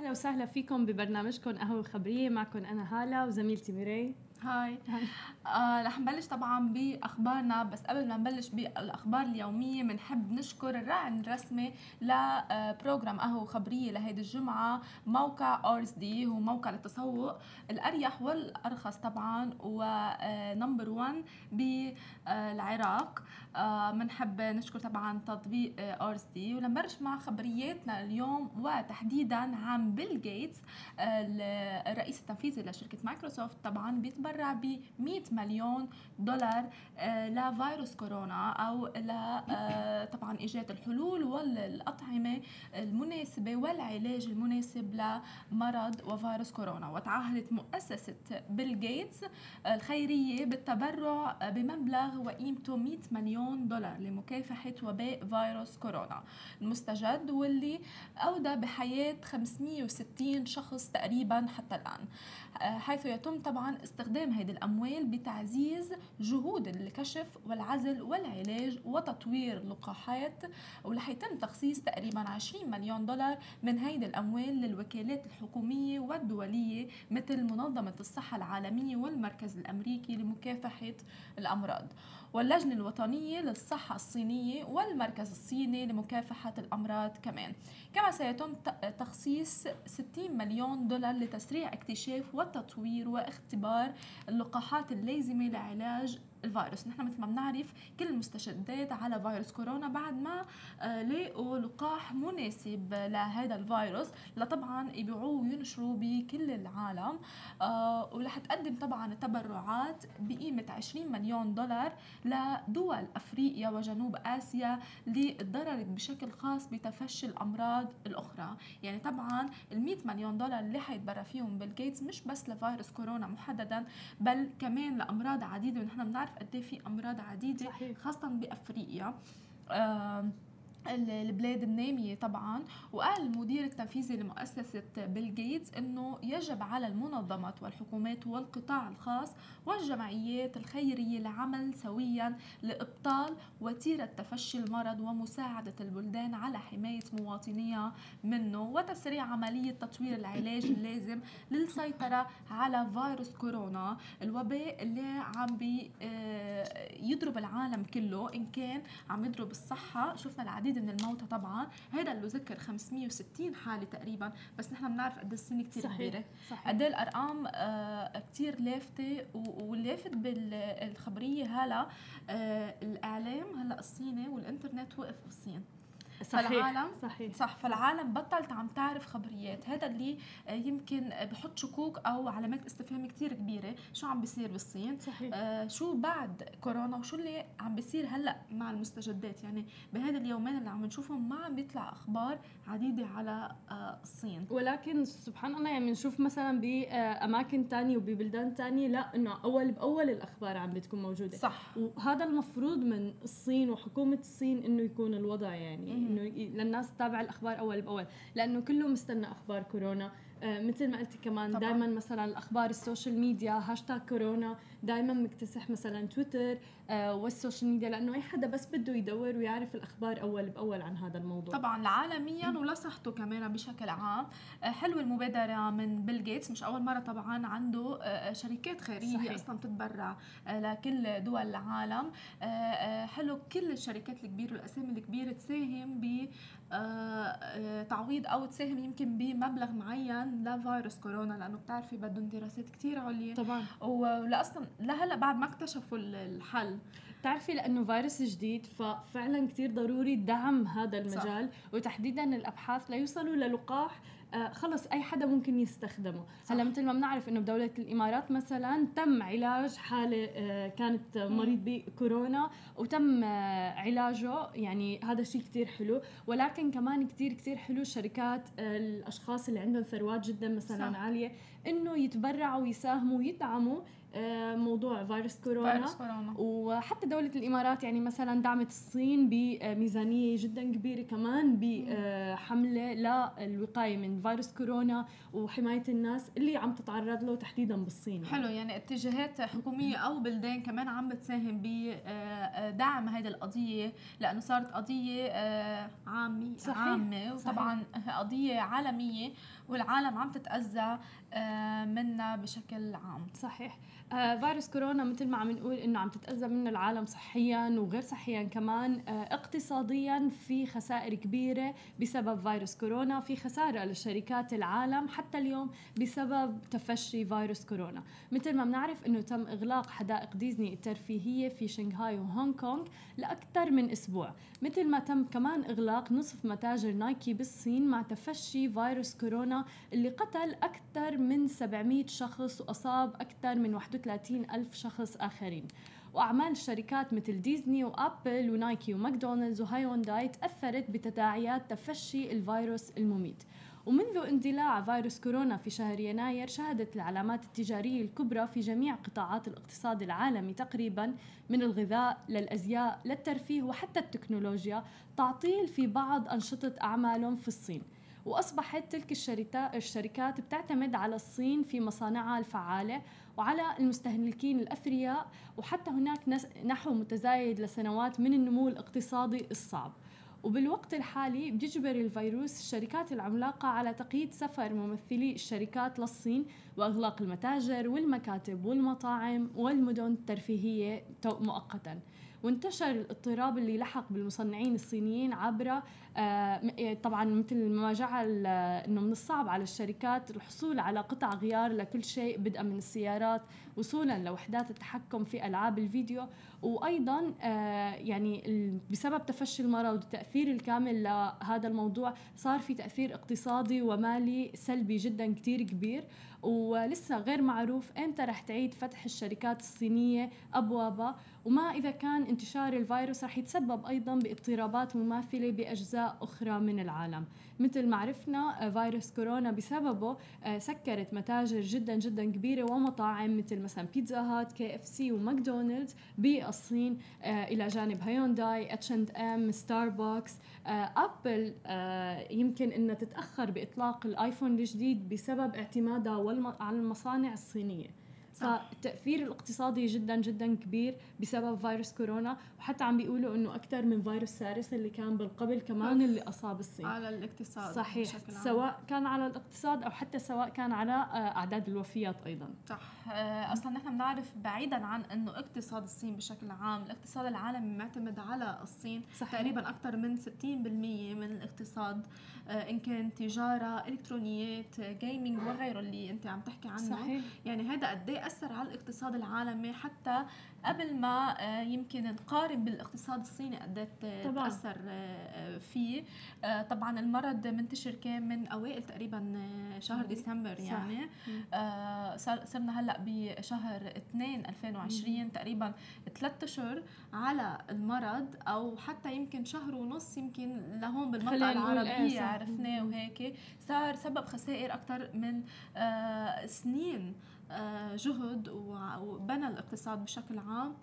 أهلا وسهلا فيكم ببرنامجكم قهوة خبرية معكم أنا هالة وزميلتي ميري. Hi. آه رح نبلش طبعا بأخبارنا بس قبل ما نبلش بالأخبار اليومية بنحب نشكر الراعي الرسمي ل program قهوة خبرية لهيدي الجمعة موقع اورس دي هو موقع للتسوق الأريح والأرخص طبعا و number 1 بالعراق. بنحب آه نشكر طبعا تطبيق اورس دي ولنبلش مع خبرياتنا اليوم وتحديدا عن بيل جيتس آه الرئيس التنفيذي لشركة مايكروسوفت طبعا بيتبع تبرع ب 100 مليون دولار آه، لفيروس كورونا أو ل آه، طبعا إيجاد الحلول والأطعمة المناسبة والعلاج المناسب لمرض وفيروس كورونا. وتعهدت مؤسسة بيل جيتس الخيرية بالتبرع بمبلغ وقيمته 100 مليون دولار لمكافحة وباء فيروس كورونا. المستجد واللي أودى بحياة 560 شخص تقريبا حتى الآن. آه، حيث يتم طبعا استخدام هذه الأموال بتعزيز جهود الكشف والعزل والعلاج وتطوير اللقاحات ورح يتم تخصيص تقريبا 20 مليون دولار من هيدي الأموال للوكالات الحكومية والدولية مثل منظمة الصحة العالمية والمركز الأمريكي لمكافحة الأمراض. واللجنة الوطنية للصحة الصينية والمركز الصيني لمكافحة الأمراض كمان. كما سيتم تخصيص 60 مليون دولار لتسريع اكتشاف وتطوير واختبار اللقاحات اللازمة لعلاج الفيروس. نحن مثل ما بنعرف كل المستشدات على فيروس كورونا بعد ما آه، لقوا لقاح مناسب لهذا الفيروس لطبعا يبيعوه وينشروه بكل العالم. آه، ورح تقدم طبعا تبرعات بقيمة 20 مليون دولار لدول أفريقيا وجنوب آسيا اللي تضررت بشكل خاص بتفشي الأمراض الأخرى. يعني طبعا ال 100 مليون دولار اللي حيتبرع فيهم بيل مش بس لفيروس كورونا محددا بل كمان لأمراض عديدة. ونحن بنعرف بنعرف قد إيه في أمراض عديدة صحيح. خاصة بأفريقيا آه البلاد النامية طبعا وقال المدير التنفيذي لمؤسسة بيل جيتس أنه يجب على المنظمات والحكومات والقطاع الخاص والجمعيات الخيرية العمل سويا لإبطال وتيرة تفشي المرض ومساعدة البلدان على حماية مواطنيها منه وتسريع عملية تطوير العلاج اللازم للسيطرة على فيروس كورونا. الوباء اللي عم بي آه، العالم كله إن كان عم يضرب الصحة. شفنا العديد العديد من الموتى طبعا. هذا اللي ذكر 560 حالة تقريبا بس نحن بنعرف قد السنة كثير كبيرة. قد الأرقام آه كثير لافتة واللافت بالخبريه هلا آه الإعلام هلا الصيني والإنترنت وقف بالصين. صحيح فالعالم صحيح. صح فالعالم بطلت عم تعرف خبريات. هذا اللي آه، يمكن بحط شكوك أو علامات استفهام كثير كبيرة. شو عم بيصير بالصين؟ صحيح. آه شو بعد كورونا وشو اللي عم بيصير هلأ مع المستجدات؟ يعني بهذا اليومين اللي عم نشوفهم ما عم بيطلع أخبار عديدة على آه الصين. ولكن سبحان الله يعني بنشوف مثلا باماكن ثانية وببلدان ثانية لا إنه أول بأول الأخبار عم بتكون موجودة. صح. وهذا المفروض من الصين وحكومة الصين إنه يكون الوضع يعني إنه للناس تتابع الأخبار أول بأول لأنه كله مستنى أخبار كورونا. مثل ما قلتي كمان دائما مثلا الأخبار ال social media hashtag كورونا دائما مكتسح مثلا تويتر آه، وال social media لأنه أي حدا بس بده يدور ويعرف الأخبار أول بأول عن هذا الموضوع. طبعا عالميا ولصحته كمان بشكل عام. آه، حلوة المبادرة من بيل جيتس. مش أول مرة طبعا عنده شركات خيرية صحيح. أصلا تتبرع لكل دول العالم. حلو كل الشركات الكبيرة والاسامي الكبيرة تساهم ب تعويض أو تساهم يمكن بمبلغ معين لفيروس كورونا لأنه بتعرفي بدهم دراسات كثير عليا. طبعا. ولا أصلا لهلأ بعد ما اكتشفوا الحل. بتعرفي لأنه فيروس جديد ففعلا كثير ضروري دعم هذا المجال صح. وتحديدا الأبحاث ليوصلوا للقاح آه خلص أي حدا ممكن يستخدمه. هلا مثل ما بنعرف إنه بدولة الإمارات مثلا تم علاج حالة آه كانت مريض بكورونا وتم آه علاجه. يعني هذا شيء كتير حلو. ولكن كمان كتير كتير حلو الشركات آه، الأشخاص اللي عندهم ثروات جدا مثلا صح. عالية إنه يتبرعوا ويساهموا ويدعموا آه، موضوع فيروس كورونا. فيروس كورونا وحتى دولة الإمارات يعني مثلا دعمت الصين بميزانية جدا كبيرة كمان بحملة للوقاية من فيروس كورونا وحماية الناس اللي عم تتعرض له تحديدا بالصين حلو يعني اتجاهات حكومية أو بلدان كمان عم بتساهم بدعم هذه القضية لأنه صارت قضية آه، عامة صحيح. عامة وطبعا صحيح. قضية عالمية والعالم عم تتأذى آه، منها بشكل عام صحيح آه فيروس كورونا مثل ما عم نقول إنه عم تتأذى منه العالم صحيا وغير صحيا كمان. آه اقتصاديا في خسائر كبيرة بسبب فيروس كورونا في خسارة لشركات العالم حتى اليوم بسبب تفشي فيروس كورونا. مثل ما بنعرف إنه تم إغلاق حدائق ديزني الترفيهية في شنغهاي وهونغ كونغ لأكثر من أسبوع. مثل ما تم كمان إغلاق نصف متاجر نايكي بالصين مع تفشي فيروس كورونا اللي قتل أكثر من 700 شخص وأصاب أكثر من 31 ألف شخص آخرين. وأعمال الشركات مثل ديزني وأبل ونايكي وماكدونالدز وهايونداي تأثرت بتداعيات تفشي الفيروس المميت. ومنذ اندلاع فيروس كورونا في شهر يناير شهدت العلامات التجارية الكبرى في جميع قطاعات الاقتصاد العالمي تقريبا من الغذاء للأزياء للترفيه وحتى التكنولوجيا تعطيل في بعض أنشطة أعمالهم في الصين. وأصبحت تلك الشركات بتعتمد على الصين في مصانعها الفعالة وعلى المستهلكين الأثرياء وحتى هناك نحو متزايد لسنوات من النمو الاقتصادي الصعب. وبالوقت الحالي بيجبر الفيروس الشركات العملاقة على تقييد سفر ممثلي الشركات للصين وإغلاق المتاجر والمكاتب والمطاعم والمدن الترفيهية مؤقتا. وانتشر الاضطراب اللي لحق بالمصنعين الصينيين عبر آه، طبعا مثل ما جعل آه، إنه من الصعب على الشركات الحصول على قطع غيار لكل شيء بدءا من السيارات وصولا لوحدات التحكم في ألعاب الفيديو. وأيضا آه، يعني بسبب تفشي المرض والتاثير الكامل لهذا الموضوع صار في تأثير اقتصادي ومالي سلبي جدا كتير كبير. ولسه غير معروف إمتى رح تعيد فتح الشركات الصينية أبوابها. وما إذا كان انتشار الفيروس رح يتسبب أيضا باضطرابات مماثلة بأجزاء أخرى من العالم. مثل ما عرفنا آه، فيروس كورونا بسببه آه، سكرت متاجر جدا جدا كبيرة ومطاعم مثل مثلا Pizza Hut KFC و McDonald's بالصين آه، إلى جانب Hyundai H&M Starbucks Apple يمكن إنها تتأخر بإطلاق ال iPhone الجديد بسبب اعتمادها على المصانع الصينية. فالتأثير الاقتصادي جدا جدا كبير بسبب فيروس كورونا وحتى عم بيقولوا إنه أكثر من فيروس سارس اللي كان بالقبل كمان اللي أصاب الصين. على الاقتصاد صحيح. بشكل عام. سواء كان على الاقتصاد أو حتى سواء كان على آه، أعداد الوفيات أيضا. صح. آه، أصلا نحن بنعرف بعيدا عن إنه اقتصاد الصين بشكل عام الاقتصاد العالمي معتمد على الصين صحيح. تقريبا أكثر من 60% من الاقتصاد. آه، إن كان تجارة إلكترونيات جيمنج وغيره اللي أنت عم تحكي عنه. صحيح. يعني هذا قد إيه اثر على الاقتصاد العالمي حتى قبل ما آه، يمكن نقارن بالاقتصاد الصيني قد إيه تأثر آه، فيه. طبعا المرض منتشر كان من أوائل تقريبا شهر ديسمبر يعني. صرنا هلأ بشهر 2 2020 تقريبا ثلاث أشهر على المرض أو حتى يمكن شهر ونص يمكن لهون بالمنطقة العربية عرفناه وهيك. صار سبب خسائر أكثر من آه، سنين. آه، جهد وبنى الاقتصاد بشكل عام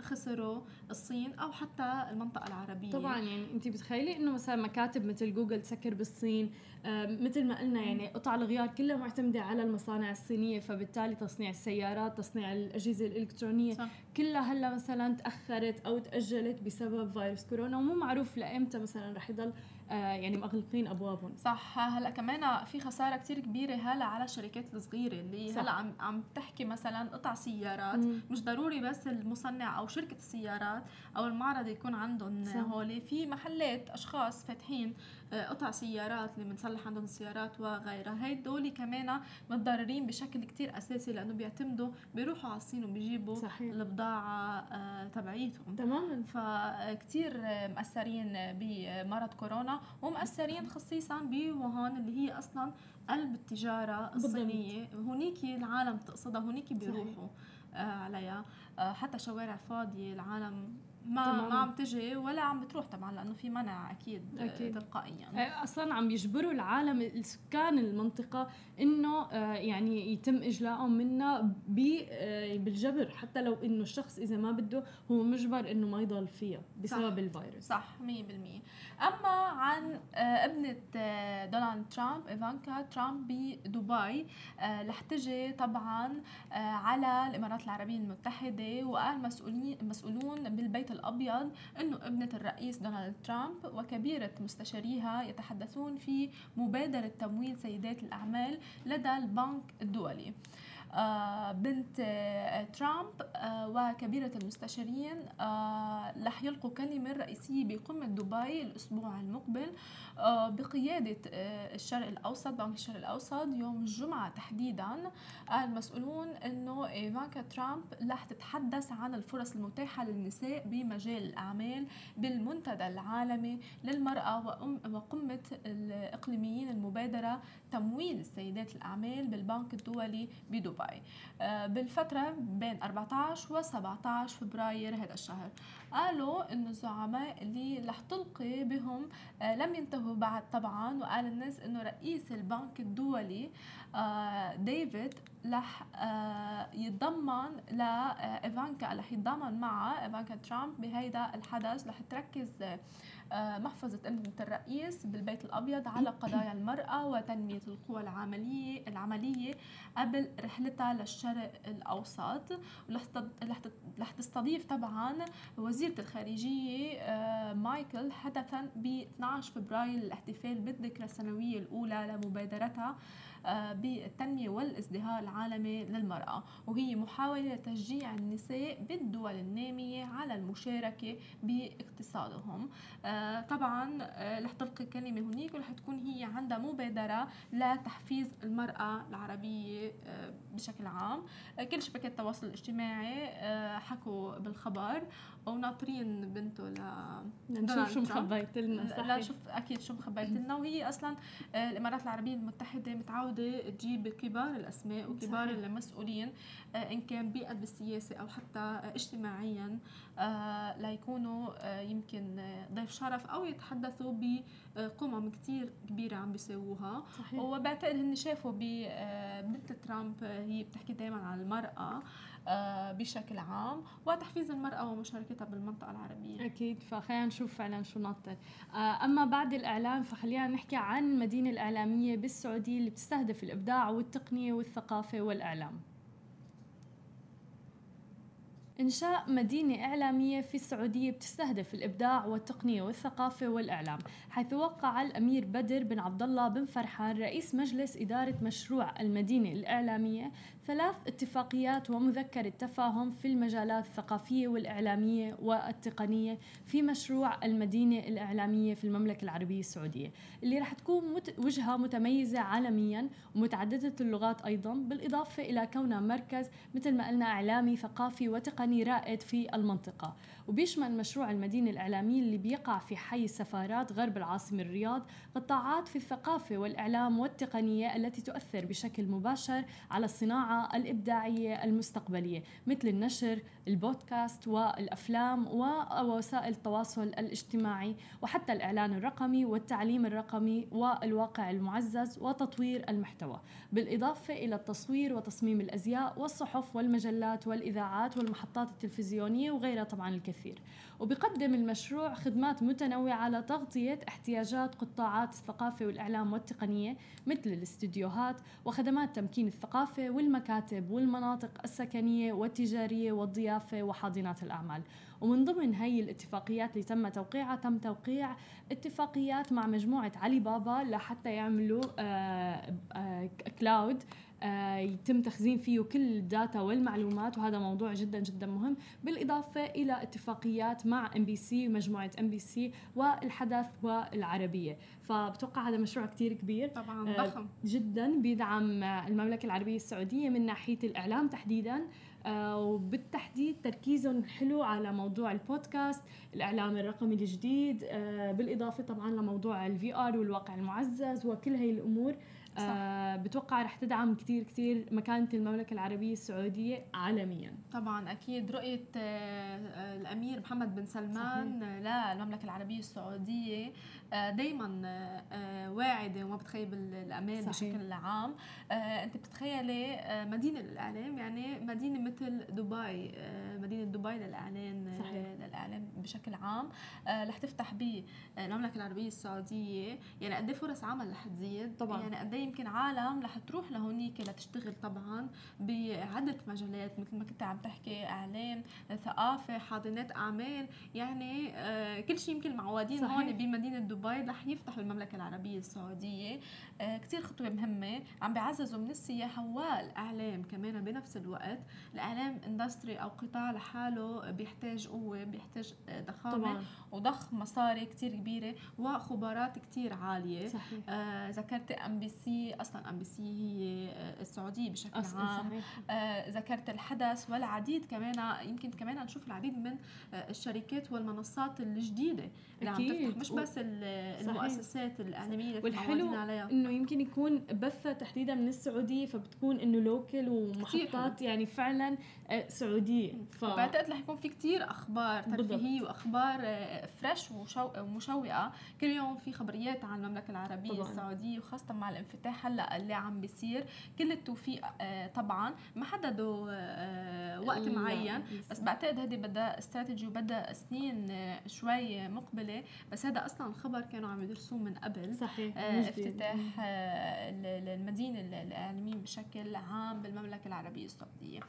خسروا الصين أو حتى المنطقة العربية طبعا يعني انت بتخيلي إنه مثلا مكاتب مثل جوجل تسكر بالصين آه مثل ما قلنا يعني قطع الغيار كلها معتمدة على المصانع الصينية فبالتالي تصنيع السيارات تصنيع الأجهزة الإلكترونية صح. كلها هلأ مثلا تأخرت أو تأجلت بسبب فيروس كورونا ومو معروف لايمتى مثلا رح يضل آه، يعني مغلقين أبوابهم. صح. هلأ كمان في خسارة كتير كبيرة هلأ على الشركات الصغيرة اللي صح. هلأ عم عم تحكي مثلا قطع سيارات. مم. مش ضروري بس المصنع أو شركة السيارات أو المعرض يكون عندهم هول في محلات أشخاص فاتحين آه، قطع سيارات اللي بنصلح عندهم السيارات وغيرها. هدول كمان متضررين بشكل كتير أساسي لأنه بيعتمدوا بيروحوا على الصين وبيجيبوا صحيح. البضاعة آه، تبعيتهم. تماما. فكتير مأثرين بمرض كورونا ومأثرين خصيصا بوهان اللي هي أصلا قلب التجارة الصينية. هونيك العالم تقصدها هونيك بيروحوا آه، عليها. حتى شوارع فاضية العالم ما تمام. ما عم تجي ولا عم بتروح طبعا لأنه في منع أكيد, أكيد. تلقائيا. أصلا عم يجبروا العالم السكان المنطقة إنه آه، يعني يتم اجلاءهم منها بالجبر حتى لو إنه الشخص إذا ما بده هو مجبر إنه ما يضل فيها بسبب صح. الفيروس صح 100% أما عن ابنة دونالد ترامب إيفانكا ترامب بدبي رح تجي طبعا على الإمارات العربية المتحدة وقال مسؤولين مسؤولون بالبيت الأبيض أنه ابنة الرئيس دونالد ترامب وكبيرة مستشاريها يتحدثون في مبادرة تمويل سيدات الأعمال لدى البنك الدولي. بنت آه، ترامب آه، وكبيرة المستشارين رح يلقوا كلمة رئيسية بقمة دبي الأسبوع المقبل بقيادة الشرق الأوسط بنك الشرق الأوسط يوم الجمعة تحديدا المسؤولون أنه إيفانكا ترامب رح تتحدث عن الفرص المتاحة للنساء بمجال الأعمال بالمنتدى العالمي للمرأة وقمة الإقليميين المبادرة تمويل السيدات الأعمال بالبنك الدولي بدبي. آه، بالفترة بين 14 و 17 فبراير هذا الشهر. قالوا إنه الزعماء اللي رح تلقي بهم آه، لم ينتهوا بعد طبعا وقال الناس إنه رئيس البنك الدولي آه، ديفيد رح يتضمن لايفانكا رح يتضامن مع إيفانكا ترامب بهيدا الحدث رح تركز محفظة ابنة الرئيس بالبيت الأبيض على قضايا المرأة وتنمية القوى العملية العملية قبل رحلتها للشرق الأوسط. رح تستضيف طبعا وزيرة الخارجية آه، مايكل حدثا ب 12 فبراير للاحتفال بالذكرى السنوية الأولى لمبادرتها. آه، بالتنمية والازدهار العالمي للمرأة. وهي محاولة لتشجيع النساء بالدول النامية على المشاركة باقتصادهم. آه، طبعا آه، رح تلقي كلمة هنيك ورح تكون هي عندها مبادرة لتحفيز المرأة العربية بشكل عام. كل شبكات التواصل الاجتماعي حكوا بالخبر. وناطرين بنته ل نشوف شو مخبيت لنا لا شوف أكيد شو مخبيت لنا. وهي أصلا الإمارات العربية المتحدة متعودة تجيب كبار الأسماء وكبار صحيح. المسؤولين آه، إن كان بقلب السياسة أو حتى اجتماعيا آه، ليكونوا آه، يمكن ضيف شرف أو يتحدثوا بقمم كتير كبيرة عم بيسووها صحيح. وبعتقد هن شافوا ببنت ترامب هي بتحكي دائما عن المرأة. آه، بشكل عام وتحفيز المرأة ومشاركتها بالمنطقة العربية. أكيد فخلينا نشوف فعلا شو ناطر. آه، أما بعد الإعلام فخلينا نحكي عن المدينة الإعلامية بالسعودية اللي بتستهدف الإبداع والتقنية والثقافة والإعلام. إنشاء مدينة إعلامية في السعودية بتستهدف الإبداع والتقنية والثقافة والإعلام حيث وقع الأمير بدر بن عبد الله بن فرحان رئيس مجلس إدارة مشروع المدينة الإعلامية ثلاث اتفاقيات ومذكرة تفاهم في المجالات الثقافية والإعلامية والتقنية في مشروع المدينة الإعلامية في المملكة العربية السعودية اللي رح تكون مت وجهة متميزة عالميا ومتعددة اللغات أيضا بالإضافة إلى كونها مركز مثل ما قلنا إعلامي ثقافي وتقني رائد في المنطقة. وبيشمل مشروع المدينة الإعلامية اللي بيقع في حي السفارات غرب العاصمة الرياض قطاعات في الثقافة والإعلام والتقنية التي تؤثر بشكل مباشر على الصناعة الإبداعية المستقبلية مثل النشر البودكاست والأفلام ووسائل التواصل الاجتماعي وحتى الإعلان الرقمي والتعليم الرقمي والواقع المعزز وتطوير المحتوى. بالإضافة إلى التصوير وتصميم الأزياء والصحف والمجلات والإذاعات والمحطات. التلفزيونية وغيرها طبعا الكثير. وبقدم المشروع خدمات متنوعة لتغطية احتياجات قطاعات الثقافة والإعلام والتقنية مثل الاستديوهات وخدمات تمكين الثقافة والمكاتب والمناطق السكنية والتجارية والضيافة وحاضنات الأعمال. ومن ضمن هي الاتفاقيات اللي تم توقيعها تم توقيع اتفاقيات مع مجموعة علي بابا لحتى يعملوا آه آه cloud يتم تخزين فيه كل ال data والمعلومات وهذا موضوع جدا جدا مهم. بالإضافة إلى اتفاقيات مع ام بي سي مجموعة ام بي سي والحدث والعربية. فبتوقع هذا مشروع كتير كبير. طبعا آه، ضخم. جدا بيدعم المملكة العربية السعودية من ناحية الإعلام تحديدا. آه، وبالتحديد تركيزهم حلو على موضوع البودكاست الإعلام الرقمي الجديد. بالإضافة طبعا لموضوع ال VR والواقع المعزز وكل هي الأمور. آه بتوقع رح تدعم كثير كثير مكانة المملكة العربية السعودية عالميا. طبعا أكيد. رؤية آه الأمير محمد بن سلمان صحيح. للمملكه العربية السعودية آه دائما آه واعدة وما بتخيب الآمال صحيح. بشكل عام. آه أنت بتتخيلي آه مدينة للاعلام يعني مدينة مثل دبي آه مدينة دبي للإعلان آه،. للإعلام بشكل عام. آه رح تفتح بالمملكه العربية السعودية. يعني قد إيه فرص عمل رح تزيد؟ طبعا. يعني قد يمكن عالم رح تروح لهونيك لتشتغل طبعا بعدة مجالات مثل ما كنت عم تحكي إعلام ثقافة حاضنات أعمال. يعني آه كل شيء يمكن معودين هون بمدينة دبي رح يفتحوا المملكة العربية السعودية. آه كثير خطوة مهمة. عم بيعززوا من السياحة والاعلام كمان بنفس الوقت. الإعلام اندستري أو قطاع لحاله بيحتاج قوة بيحتاج آه، ضخامة طبعا. وضخ مصاري كثير كبيرة وخبرات كثير عالية. صحيح. آه ذكرت إم بي سي أصلا أم بي سي هي آه، السعودية بشكل عام. آه ذكرت الحدث والعديد كمان يمكن كمان نشوف العديد من آه الشركات والمنصات الجديدة اللي عم تفتح مش بس المؤسسات الإعلامية اللي والحلو عليها إنه يمكن يكون بثها تحديدا من السعودية فبتكون إنه local ومحطات يعني فعلا آه، سعودية. ف... بعتقد رح يكون في كتير أخبار ترفيهية وأخبار فريش ومشوقة. كل يوم في خبريات عن المملكة العربية طبعاً. السعودية وخاصة مع الإنفتاح هلأ اللي عم بيصير كل التوفيق آه، طبعا. ما حددوا آه، وقت معين. بس بعتقد هذه بدها استراتيجي وبدها سنين شوي مقبلة. بس هذا أصلا الخبر كانوا عم يدرسوه من قبل. صحيح افتتاح المدينة الإعلامية بشكل عام بالمملكة العربية السعودية.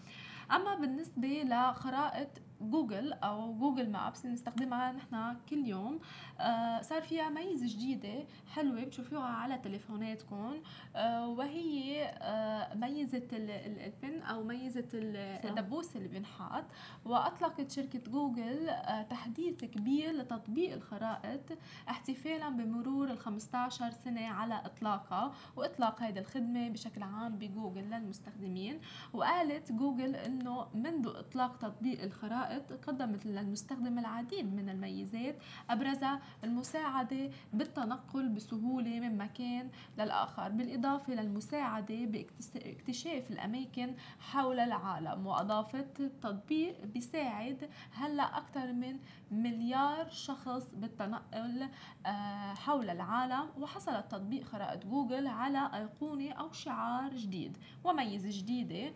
أما بالنسبة لخرائط جوجل أو Google Maps اللي نستخدمها نحن كل يوم. آه صار فيها ميزة جديدة حلوة بتشوفوها على تليفوناتكم. آه وهي آه ميزة ال pin أو ميزة الدبوس اللي بينحط وأطلقت شركة جوجل تحديث كبير لتطبيق الخرائط احتفالا بمرور ال 15 سنة على إطلاقها. وإطلاق هذه الخدمة بشكل عام بجوجل للمستخدمين. وقالت جوجل إنه منذ إطلاق تطبيق الخرائط قدمت للمستخدم العديد من الميزات ابرزها المساعدة بالتنقل بسهولة من مكان للآخر بالإضافة للمساعدة باكتشاف الأماكن حول العالم وأضافت التطبيق بيساعد هلأ أكثر من مليار شخص بالتنقل آه، حول العالم وحصل تطبيق خرائط جوجل على أيقونة أو شعار جديد وميزة جديدة آه،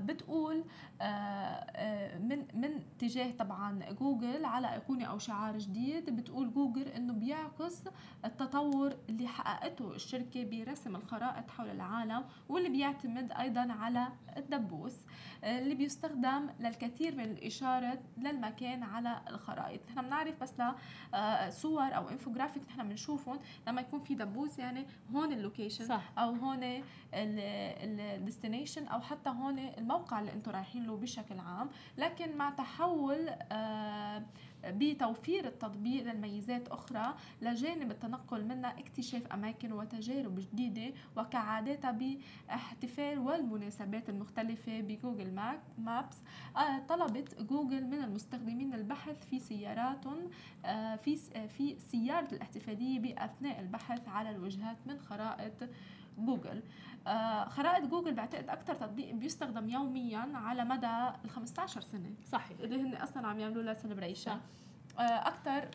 بتقول آه، آه، من من تجاه طبعا جوجل على إيقونة أو شعار جديد بتقول جوجل إنه بيعكس التطور اللي حققته الشركة برسم الخرائط حول العالم واللي بيعتمد أيضا على الدبوس اللي بيستخدم للكثير من الاشاره للمكان على الخرائط. نحن بنعرف بس صور أو انفوجرافيك نحن بنشوفهم لما يكون في دبوس يعني هون ال location أو هون ال destination أو حتى هون هون الموقع اللي أنتم رايحين له بشكل عام لكن مع تحول آه، بتوفير التطبيق للميزات أخرى لجانب التنقل منها اكتشاف أماكن وتجارب جديدة وكعادتها باحتفال والمناسبات المختلفة ب Google Maps. آه، طلبت جوجل من المستخدمين البحث في سياراتهم آه، في في سيارة الاحتفالية بأثناء البحث على الوجهات من خرائط جوجل. خرائط جوجل بعتقد أكثر تطبيق بيستخدم يوميا على مدى ال 15 سنة. صحيح. اللي هن أصلا عم يعملوا لها celebration آه أكثر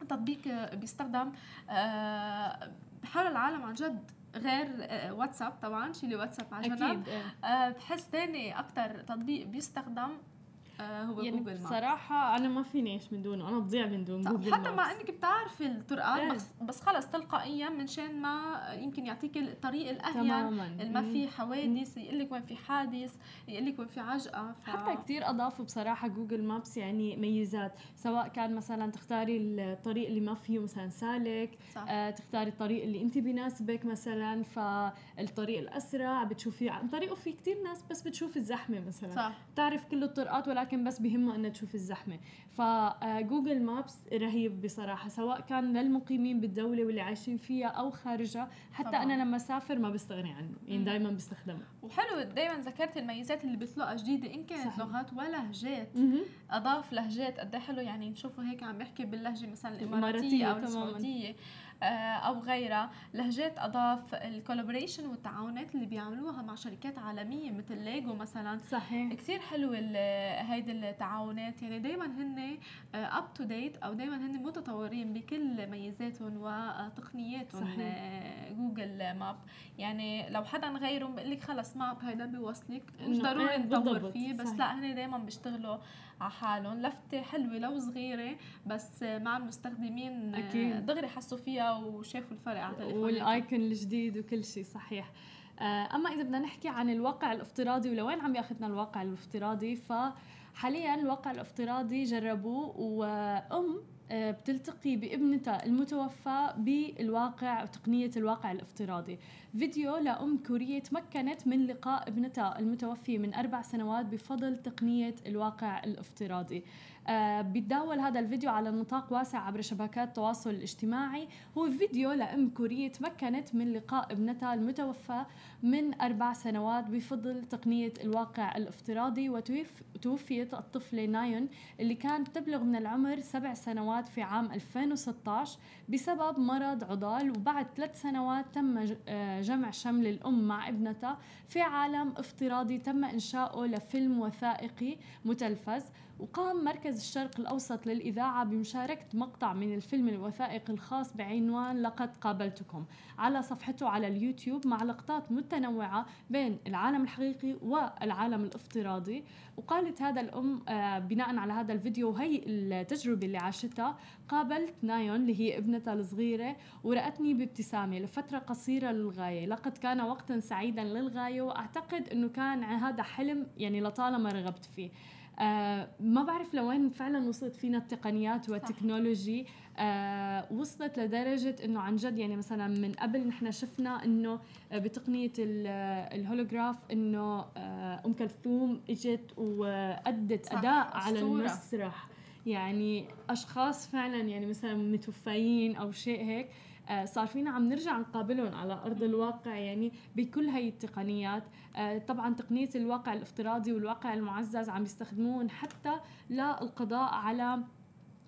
تطبيق بيستخدم آه حول العالم عن جد غير آه، واتساب طبعا شيلي واتساب على جنب آه بحس ثاني أكثر تطبيق بيستخدم آه، هو يعني Google Maps صراحة أنا ما فيني أعيش من دونه أنا بضيع من دون جوجل حتى مع إنك بتعرفي الطرقات إيه. بس, خلص تلقائيا من شان ما يمكن يعطيك الطريق الأهين ما في حوادث يقول لك وين في حادث يقول لك وين في عجقة ف... حتى كثير أضافوا بصراحة Google Maps يعني ميزات سواء كان مثلا تختاري الطريق اللي ما فيه مثلا سالك صح. آه تختاري الطريق اللي أنت بيناسبك مثلا فالطريق الأسرع بتشوفي عن طريقه في كثير ناس بس بتشوف الزحمة مثلا صح. تعرف كل الطرقات ولا ولكن بس بهمها انها تشوف الزحمة. ف Google Maps رهيب بصراحة سواء كان للمقيمين بالدولة واللي عايشين فيها أو خارجها حتى طبعا. أنا لما أسافر ما بستغني عنه يعني دائما بستخدمه. وحلو دائما ذكرت الميزات اللي بيطلقها جديدة إن كانت صحيح. لغات ولهجات أضاف لهجات قد إيه حلو يعني نشوفه هيك عم يحكي باللهجة مثلا الإماراتية أو السعودية. أو غيرها. لهجات أضاف ال collaboration والتعاونات اللي بيعملوها مع شركات عالمية مثل ليجو مثلا. صحيح. كثير حلوة هيدي التعاونات. يعني دائما هن up to date أو دائما هن متطورين بكل ميزاتهم وتقنياتهم Google Map يعني لو حدا غيرهم بقول لك خلص map هيدا بيوصلك. مش ضروري إيه، نطور فيه بس صحيح. لا هن دائما بيشتغلوا على حالهم. لفتة حلوة لو صغيرة بس مع المستخدمين أكيد. دغري حسوا فيها وشافوا الفرق على وال icon الجديد وكل شيء صحيح. آه، أما إذا بدنا نحكي عن الواقع الافتراضي ولوين عم ياخذنا الواقع الافتراضي فحاليا الواقع الافتراضي جربوه وأم آه، بتلتقي بابنتها المتوفى بالواقع وتقنية الواقع الافتراضي. فيديو لأم كورية تمكنت من لقاء ابنتها المتوفية من أربع سنوات بفضل تقنية الواقع الافتراضي. آه بيتداول هذا الفيديو على نطاق واسع عبر شبكات التواصل الاجتماعي. هو فيديو لأم كورية تمكنت من لقاء ابنتها المتوفى من أربع سنوات بفضل تقنية الواقع الافتراضي وتوفيت الطفلة نايون اللي كانت تبلغ من العمر سبع سنوات في عام 2016 بسبب مرض عضال. وبعد ثلاث سنوات تم آه، جمع شمل الأم مع ابنتها في عالم افتراضي. تم إنشاؤه لفيلم وثائقي متلفز. وقام مركز الشرق الأوسط للإذاعة بمشاركة مقطع من الفيلم الوثائقي الخاص بعنوان لقد قابلتكم على صفحته على اليوتيوب مع لقطات متنوعة بين العالم الحقيقي والعالم الافتراضي. وقالت هذا الأم آه، بناء على هذا الفيديو وهي التجربة اللي عاشتها قابلت نايون اللي هي ابنتها الصغيرة ورأتني بابتسامة لفترة قصيرة للغاية. لقد كان وقتا سعيدا للغاية وأعتقد أنه كان هذا حلم يعني لطالما رغبت فيه. آه ما بعرف لوين فعلا وصلت فينا التقنيات والتكنولوجي. آه وصلت لدرجة إنه عن جد يعني مثلا من قبل نحن شفنا إنه بتقنية الهولوجراف إنه آه أم كلثوم إجت وأدت أداء على المسرح. يعني أشخاص فعلا يعني مثلا متوفيين أو شيء هيك. آه، صار فينا عم نرجع نقابلهم على أرض الواقع يعني بكل هي التقنيات. آه، طبعا تقنية الواقع الافتراضي والواقع المعزز عم يستخدمون حتى للقضاء على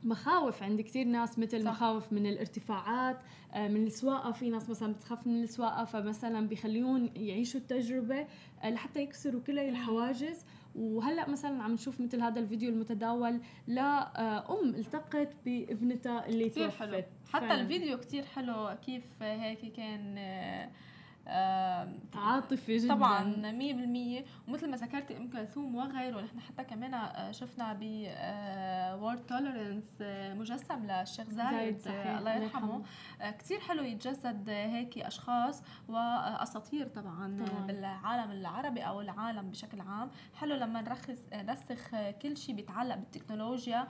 مخاوف عند كثير ناس مثل صح. مخاوف من الارتفاعات آه، من السواقة. في ناس مثلا بتخاف من السواقة فمثلا بيخليون يعيشوا التجربة لحتى يكسروا كل الحواجز. وهلأ مثلا عم نشوف مثل هذا الفيديو المتداول لأم التقت بابنتها اللي توفت حلو. حتى فعلا. الفيديو كتير حلو كيف هيك كان عاطفي جدا. طبعا 100% ومثل ما ذكرتي أم كلثوم وغيره نحن حتى كمان آه، شفنا ب وورد توليرنس مجسم للشيخ زايد, زايد آه، الله يرحمه. آه، كثير حلو يتجسد هيك أشخاص وأساطير طبعا, طبعا. بالعالم العربي أو العالم بشكل عام. حلو لما نرخص نرسخ كل شيء بيتعلق بالتكنولوجيا.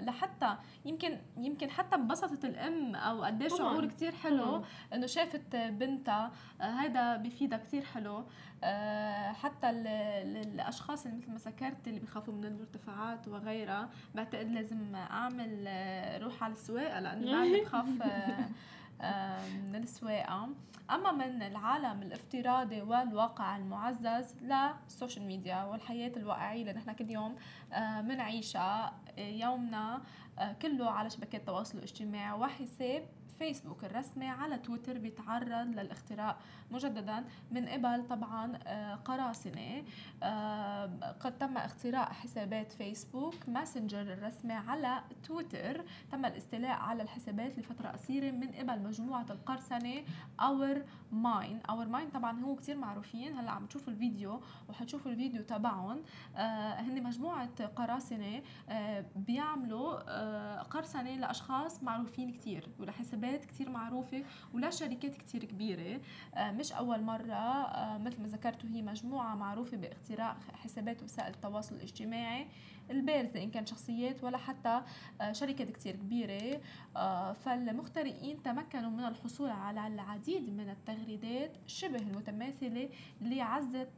لحتى يمكن يمكن حتى انبسطت الأم أو قديش شعور كثير حلو إنه شافت بنتها هذا بفيدها كثير حلو. آه، حتى الأشخاص اللي مثل ما ذكرت اللي بخافوا من الارتفاعات وغيرها بعتقد لازم أعمل آه، روح على السواقة لأنه بعد بخاف آه، من السواقة. أما من العالم الافتراضي والواقع المعزز للسوشيال ميديا والحياة الواقعية اللي نحن كل يوم بنعيشها يومنا كله على شبكات التواصل الاجتماعي وحساب فيسبوك الرسمي على تويتر بيتعرض للاختراق مجددا من قبل طبعا آه، قراصنة آه، قد تم اختراق حسابات فيسبوك ماسنجر الرسمي على تويتر. تم الاستيلاء على الحسابات لفترة قصيرة من قبل مجموعة القرصنة OurMine OurMine طبعا هو كتير معروفين. هلأ عم تشوفوا الفيديو وحتشوفوا الفيديو تبعهم. آه هن مجموعة قراصنة بيعملوا قرصنة لأشخاص معروفين كتير ولحسابات كتير معروفة ولا شركات كتير كبيرة. آه مش أول مرة آه مثل ما ذكرتوا هي مجموعة معروفة باختراق حسابات وسائل التواصل الاجتماعي البارزة إن كان شخصيات ولا حتى آه، شركات كتير كبيرة. آه، فالمخترقين تمكنوا من الحصول على العديد من التغريدات شبه المتماثلة اللي عزت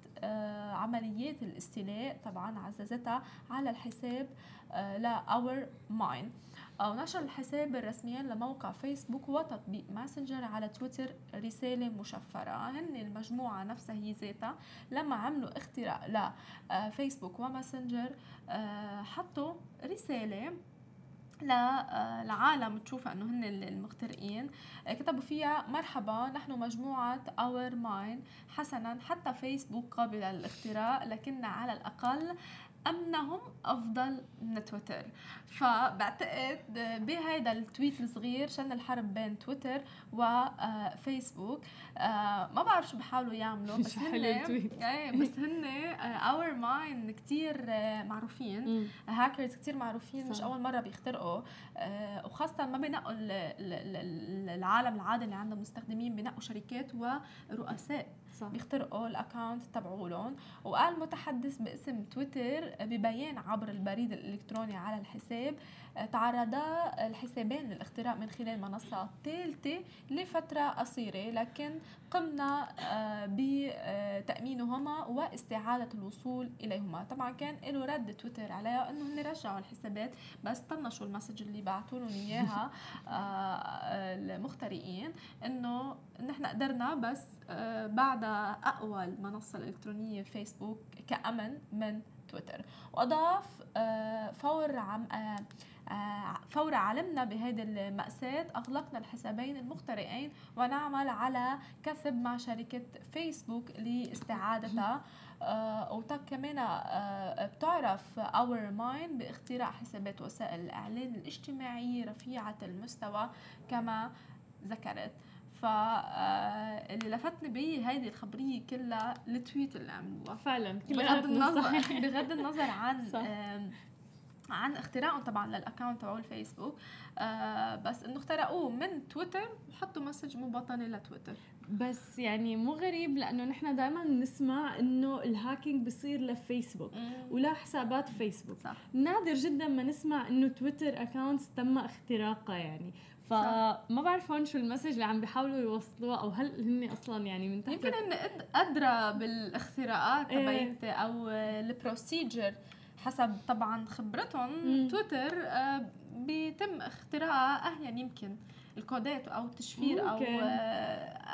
عمليات الاستيلاء طبعا عززتها على الحساب ل OurMine ونشر الحساب الرسمي لموقع فيسبوك وتطبيق ماسنجر على تويتر رسالة مشفرة. هن المجموعة نفسها هي ذاتها لما عملوا اختراق لفيسبوك وماسنجر حطوا رسالة لعالم تشوفها إنه هن المخترقين كتبوا فيها مرحبا نحن مجموعة OurMine حسنا حتى فيسبوك قابل للاختراق لكن على الأقل امنهم أفضل من تويتر. فبعتقد بهذا ال tweet الصغير شن الحرب بين تويتر وفيسبوك آه، آه، ما بعرف شو بحاولوا يعملوا بس هن إيه بس هن OurMine كثير معروفين. هاكرز كثير معروفين مش أول مرة بيخترقوا. آه، وخاصة ما بينقوا العالم العادي اللي عندهم مستخدمين بينقوا شركات ورؤساء. صح. بيخترقوا ال account تبعولهم وقال متحدث باسم تويتر ببيان عبر البريد الإلكتروني على الحساب تعرضا الحسابين للاختراق من خلال منصة ثالثة لفترة قصيرة لكن قمنا آه، بتأمينهما واستعادة الوصول إليهما. طبعا كان له رد تويتر عليها أنه هن رجعوا الحسابات بس طنشوا المسج اللي بعثوا لهم إياها آه، المخترقين أنه نحن قدرنا بس آه، بعد أقوى المنصة الإلكترونية فيسبوك كأمن من تويتر. وأضاف فور عم آه، فور علمنا بهذه المأساة أغلقنا الحسابين المخترقين ونعمل عن كثب مع شركة فيسبوك لاستعادتها آه وطب كمان آه بتعرف OurMine باختراق حسابات وسائل الإعلام الاجتماعية رفيعة المستوى كما ذكرت. فاللي آه، لفتني به هيدي الخبرية كلها ال tweet اللي عملوها. فعلا بغض النظر بغض النظر عن عن اختراقهم طبعا لل account تبعوا الفيسبوك. آه بس إنه اخترقوه من تويتر وحطوا message مبطنه لتويتر. بس يعني مو غريب لأنه نحن دائما نسمع إنه ال hacking بصير لفيسبوك ولا حسابات فيسبوك. صح. نادر جدا ما نسمع إنه تويتر accounts تم اختراقها يعني. فما بعرف هون شو ال message اللي عم بيحاولوا يوصلوها أو هل هن أصلا يعني من تحت يمكن هن أدرى بالاختراقات. تبعت أو ال procedure حسب طبعا خبرتهم. تويتر آه، بيتم اختراقها أهين يمكن ال codeات أو التشفير أو آه،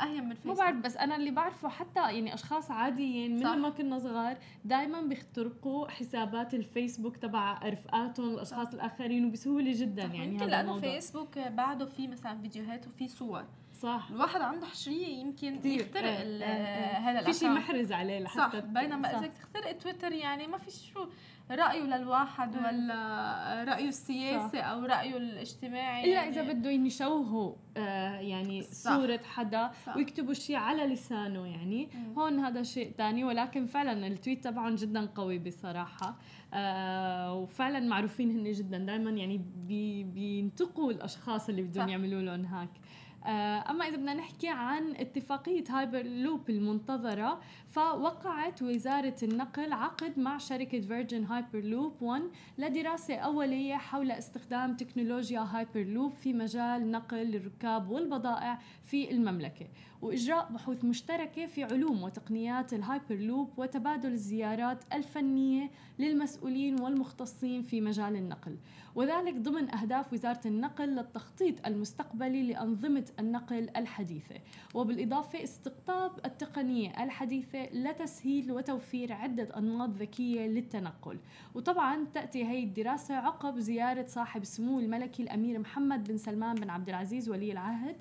أهين من فيسبوك ما بعرف بس أنا اللي بعرفه حتى يعني أشخاص عاديين من لما كنا صغار دائما بيخترقوا حسابات الفيسبوك تبع رفقاتهم الأشخاص صح. الآخرين وبسهولة جدا صح. يعني هذا لأنه فيسبوك بعده في مثلا فيديوهات وفي صور صح. الواحد عنده حشرية يمكن يخترق آه آه آه. هذا في شيء محرز عليه لحتى صح بينما إذا تخترق تويتر يعني ما في شو رأيه للواحد ولا رأيه السياسي أو رأيه الاجتماعي إلا يعني. إذا بده يشوهوا آه يعني صح. صورة حدا صح. ويكتبوا شيء على لسانه يعني. مم. هون هذا شيء ثاني ولكن فعلا التويت تبعهم جدا قوي بصراحة. آه وفعلا معروفين هن جدا. دائما يعني بي بينتقوا الأشخاص اللي بدهم يعملوا لهم هاك. آه، أما إذا بدنا نحكي عن اتفاقية هايبر لوب المنتظرة فوقعت وزارة النقل عقد مع شركة Virgin Hyperloop 1 لدراسة أولية حول استخدام تكنولوجيا هايبر لوب في مجال نقل الركاب والبضائع في المملكة. وإجراء بحوث مشتركة في علوم وتقنيات الهايبر لوب وتبادل الزيارات الفنية للمسؤولين والمختصين في مجال النقل. وذلك ضمن أهداف وزارة النقل للتخطيط المستقبلي لأنظمة النقل الحديثة. وبالإضافة استقطاب التقنية الحديثة لتسهيل وتوفير عدة أنماط ذكية للتنقل. وطبعا تأتي هي الدراسة عقب زيارة صاحب السمو الملكي الأمير محمد بن سلمان بن عبد العزيز ولي العهد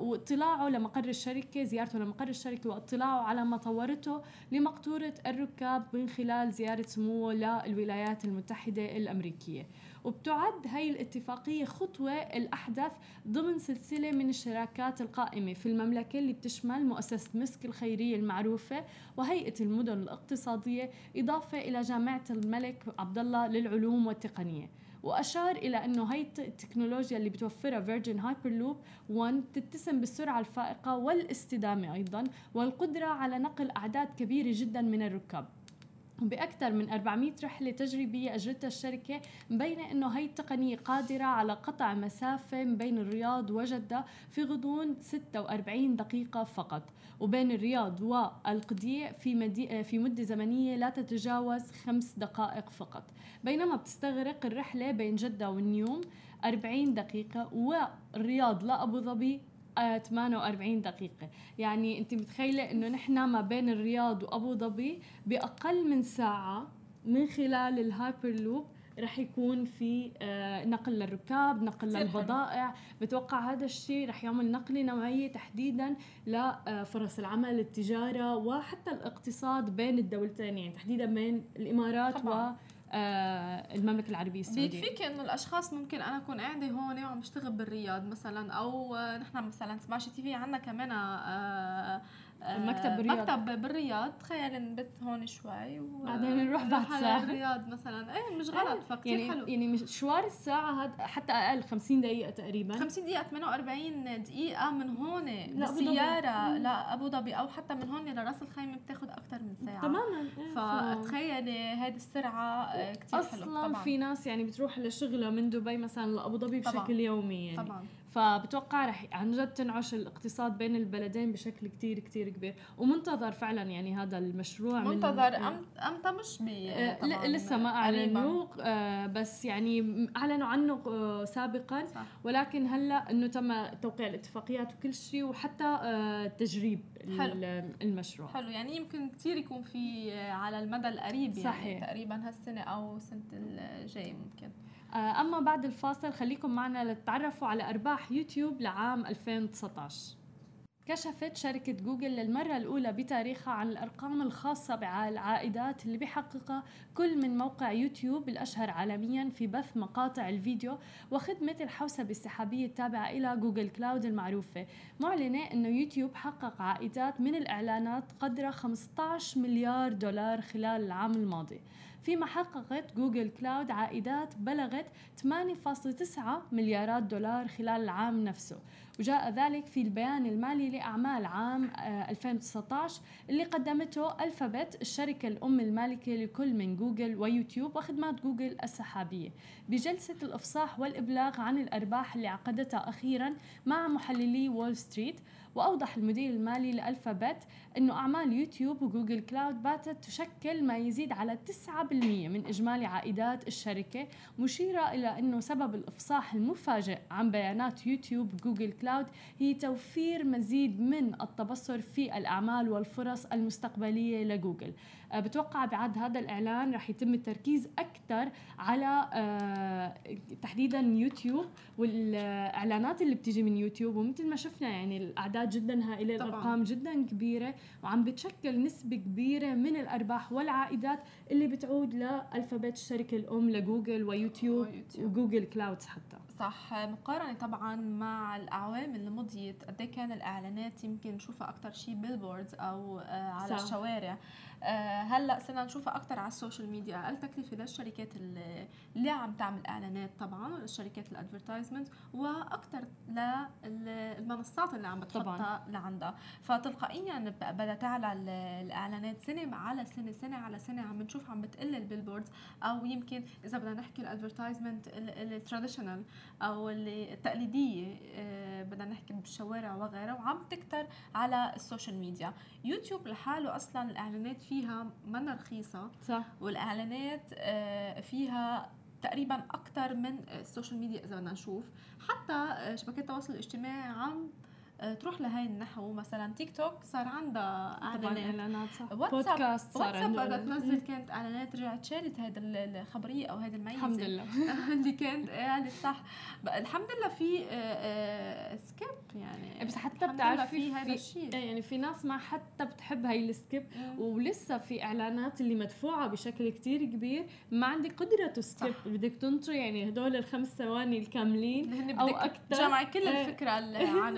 واطلاعه لمقر الشركة زيارته لمقر الشركة واطلاعه على ما طورته لمقطورة الركاب من خلال زيارة سموه للولايات المتحدة الأمريكية. وبتعد هاي الاتفاقية خطوة الأحدث ضمن سلسلة من الشراكات القائمة في المملكة اللي بتشمل مؤسسة مسك الخيرية المعروفة وهيئة المدن الاقتصادية إضافة إلى جامعة الملك عبد الله للعلوم والتقنية. وأشار إلى أنه هي التكنولوجيا اللي بتوفرها فيرجن هايبرلوب 1 تتسم بالسرعة الفائقة والإستدامة أيضا والقدرة على نقل أعداد كبيرة جدا من الركاب. بأكثر من 400 رحلة تجريبية أجرتها الشركة مبينة أنه هي التقنية قادرة على قطع مسافة بين الرياض وجدة في غضون 46 دقيقة فقط. وبين الرياض والقديع في, مدي... في مدة زمنية لا تتجاوز خمس دقائق فقط. بينما بتستغرق الرحلة بين جدة والنيوم 40 دقيقة والرياض لأبو ظبي 48 دقيقة. يعني أنت متخيلة إنه نحن ما بين الرياض وأبو ظبي بأقل من ساعة من خلال الهايبر لوب رح يكون في آه، نقل للركاب نقل للبضائع. بتوقع هذا الشيء رح يعمل نقلة نوعية تحديدا لفرص العمل التجارة وحتى الاقتصاد بين الدولتين يعني تحديدا بين الإمارات طبعا. و آه، المملكة العربية السعودية. بيكفيك إنه الأشخاص ممكن أنا أكون قاعدة هون وعم بشتغل بالرياض مثلا أو نحن مثلا سماشي تي في عندنا كمان آه مكتب بالرياض. مكتب بالرياض. تخيل نبت هون شوي وبعدين نروح بعد ساعة. الرياض مثلا. إيه مش غلط فكتير يعني حلو. يعني مشوار الساعة هذا حتى أقل 50 دقيقة تقريبا. 50 دقيقة 48 دقيقة من هون بالسيارة لأبو ظبي. أو حتى من هون لراس الخيمة بتاخذ أكثر من ساعة. تماما فتخيلي هذه السرعة آه، كثير حلو أصلا طبعا. في ناس يعني بتروح لشغلها من دبي مثلا لأبو ظبي بشكل. يومي يعني. طبعا. فبتوقع رح عن جد تنعش الاقتصاد بين البلدين بشكل كتير كتير كبير. ومنتظر فعلا يعني هذا المشروع منتظر. إمتى مش بي آه لسه ما اعلنوا آه بس يعني أعلنوا عنه آه سابقا. صح. ولكن هلأ إنه تم توقيع الاتفاقيات وكل شيء وحتى آه تجريب حلو. المشروع. حلو. يعني يمكن كثير يكون في آه، على المدى القريب يعني صحيح. تقريبا هالسنة أو سنة الجاي ممكن. آه، أما بعد الفاصل خليكم معنا لتتعرفوا على أرباح يوتيوب لعام 2019 كشفت شركة جوجل للمرة الأولى بتاريخها عن الأرقام الخاصة بالعائدات اللي بيحققها كل من موقع يوتيوب الأشهر عالميا في بث مقاطع الفيديو وخدمة الحوسبة السحابية التابعة إلى جوجل كلاود المعروفة. معلنة أنه يوتيوب حقق عائدات من الإعلانات قدرها 15 مليار دولار خلال العام الماضي. فيما حققت جوجل كلاود عائدات بلغت 8.9 مليارات دولار خلال العام نفسه. وجاء ذلك في البيان المالي لأعمال عام 2019 آه، اللي قدمته ألفابت الشركة الأم المالكة لكل من جوجل ويوتيوب وخدمات جوجل السحابية. بجلسة الإفصاح والإبلاغ عن الأرباح اللي عقدتها أخيرا مع محللي وول ستريت وأوضح المدير المالي لألفابت أنه أعمال يوتيوب وجوجل كلاود باتت تشكل ما يزيد على 9% من إجمالي عائدات الشركة مشيرة إلى أنه سبب الإفصاح المفاجئ عن بيانات يوتيوب وجوجل كلاود هي توفير مزيد من التبصر في الأعمال والفرص المستقبلية لجوجل. آه، بتوقع بعد هذا الإعلان رح يتم التركيز أكثر على آه، تحديدا يوتيوب والإعلانات اللي بتيجي من يوتيوب ومثل ما شفنا يعني الأعداد جدا هائلة الأرقام جدا كبيرة. وعم بتشكل نسبة كبيرة من الأرباح والعائدات اللي بتعود لألفابت الشركة الأم لجوجل ويوتيوب, ويوتيوب. وجوجل كلاود حتى صح مقارنة طبعا مع الأعوام اللي مضيت قد إيه كان الإعلانات يمكن نشوفها أكثر شيء billboards أو آه، على صح. الشوارع هلا صرنا نشوفها أكثر على ال social media. أقل تكلفة للشركات اللي عم تعمل إعلانات؟ طبعا الشركات ال advertisement وأكثر للمنصات اللي عم بتحطها لعندها. فتلقائيا بدها تعلى الإعلانات سنة على سنة سنة على سنة. عم نشوف عم بتقل ال billboards أو يمكن إذا بدنا نحكي ال advertisement ال traditional أو التقليدية آه، بدنا نحكي بالشوارع وغيرها. وعم تكتر على ال social media. يوتيوب لحاله أصلا الإعلانات فيه فيها منا رخيصة. صح. والإعلانات آه، فيها تقريبا أكثر من ال social media إذا بدنا نشوف. حتى آه، شبكات التواصل الاجتماعي عم آه، تروح لهي النحو مثلا تيك توك صار عندها إعلانات إعلانات صح. واتساب بودكاست صار واتساب بدها تنزل كانت إعلانات رجعت شالت هيدا الخبرية أو هيدا الميزة الحمد لله. اللي كانت قالت صح. الحمد لله في skip آه، آه، يعني. إيه، بس حتى بتعرفي في هذا الشيء. يعني في ناس ما حتى بتحب هاي ال skip ولسه في إعلانات اللي مدفوعة بشكل كتير كبير. ما عندك قدرة ت skip بدك تنطري يعني هدول الخمس ثواني الكاملين أو أكثر جمع كل الفكرة عن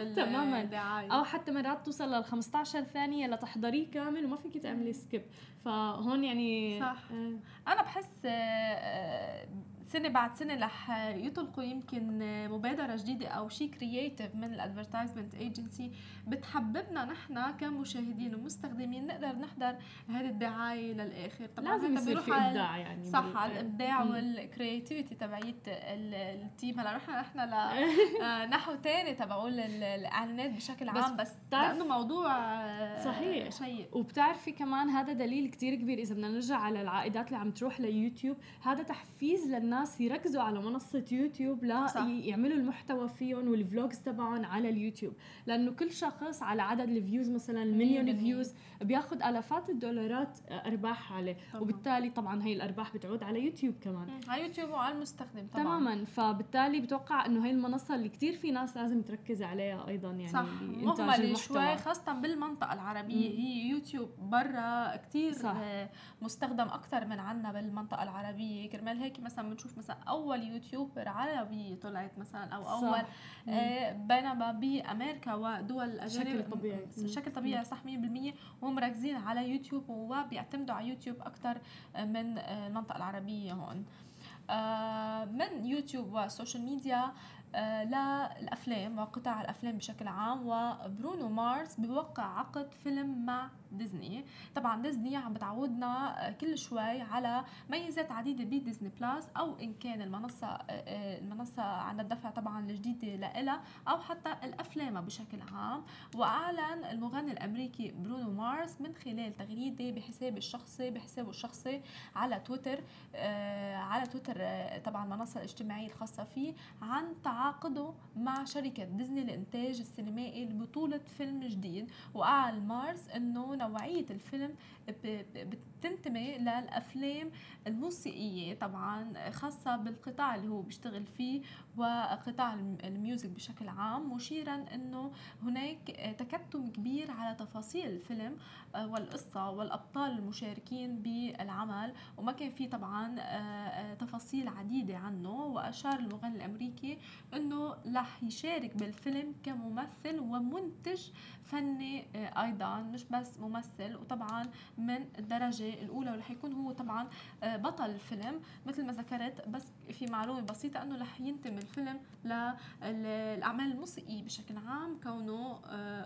دعاية. أو حتى مرات توصل لل 15 ثانية لتحضريه كامل وما فيك تعملي skip فهون يعني صح آه. أنا بحس آه, آه، سنه بعد سنه رح يطلقوا يمكن مبادرة جديدة أو شيء creative من ال advertisement agency بتحببنا نحن كمشاهدين ومستخدمين نقدر نحضر هذه الدعاية للآخر. طبعا لازم يصير في إبداع يعني صح على الإبداع وال creativity تبعيت ال team هلا رحنا نحن لنحو آه، ثاني تبعول الإعلانات بشكل عام بس, بس لأنه موضوع آه، صحيح. شيق. وبتعرفي كمان هذا دليل كتير كبير إذا بدنا نرجع على العائدات اللي عم تروح ليوتيوب. هذا تحفيز للناس الناس يركزوا على منصة يوتيوب لا صح. يعملوا المحتوى فيهم وال vlogs تبعهم على اليوتيوب. لأنه كل شخص على عدد ال views مثلا المليون views بياخذ آلافات الدولارات أرباح عليه. طبعا. وبالتالي طبعا هي الأرباح بتعود على يوتيوب كمان. على يوتيوب وعلى المستخدم طبعا. تماما. فبالتالي بتوقع إنه هي المنصة اللي كثير في ناس لازم تركز عليها أيضا يعني صح. مهمله شوي خاصة بالمنطقة العربية. مم. هي يوتيوب برا كثير مستخدم أكثر من عنا بالمنطقة العربية. كرمال هيك مثلا بنشوف مثلا أول YouTuber عربي طلعت مثلا أو أول آه بينما بأمريكا ودول الاجانب بشكل طبيعي. بشكل طبيعي صح 100% وهم مركزين على يوتيوب وبيعتمدوا على يوتيوب أكثر من المنطقة العربية هون. آه، من يوتيوب وال social media آه، للافلام وقطاع الأفلام بشكل عام. وبرونو مارس بوقع عقد فيلم مع ديزني. طبعا ديزني عم بتعودنا كل شوي على ميزات عديدة بديزني بلاس أو إن كان المنصة آه، المنصة عندها الدفع طبعا الجديده لها أو حتى الأفلام بشكل عام. واعلن المغني الأمريكي برونو مارس من خلال تغريدة بحسابه الشخصي بحسابه الشخصي على تويتر على تويتر طبعا المنصه الاجتماعيه الخاصه فيه عن تعاقده مع شركة ديزني لإنتاج السينمائي لبطولة فيلم جديد. وأعلن مارس أنه نوعية الفيلم بتنتمي للأفلام الموسيقية طبعا خاصة بالقطاع اللي هو بيشتغل فيه وقطاع الميوزك بشكل عام مشيرا أنه هناك تكتم كبير على تفاصيل الفيلم آه، والقصة والأبطال المشاركين بالعمل. وما كان في طبعا آه، آه، تفاصيل عديدة عنه. وأشار المغني الأمريكي أنه رح يشارك بالفيلم كممثل ومنتج فني أيضا. مش بس ممثل وطبعا من الدرجة الأولى. ورح يكون هو طبعا بطل الفيلم. مثل ما ذكرت بس في معلومة بسيطة أنه رح ينتمي الفيلم للأعمال الموسيقية بشكل عام كونه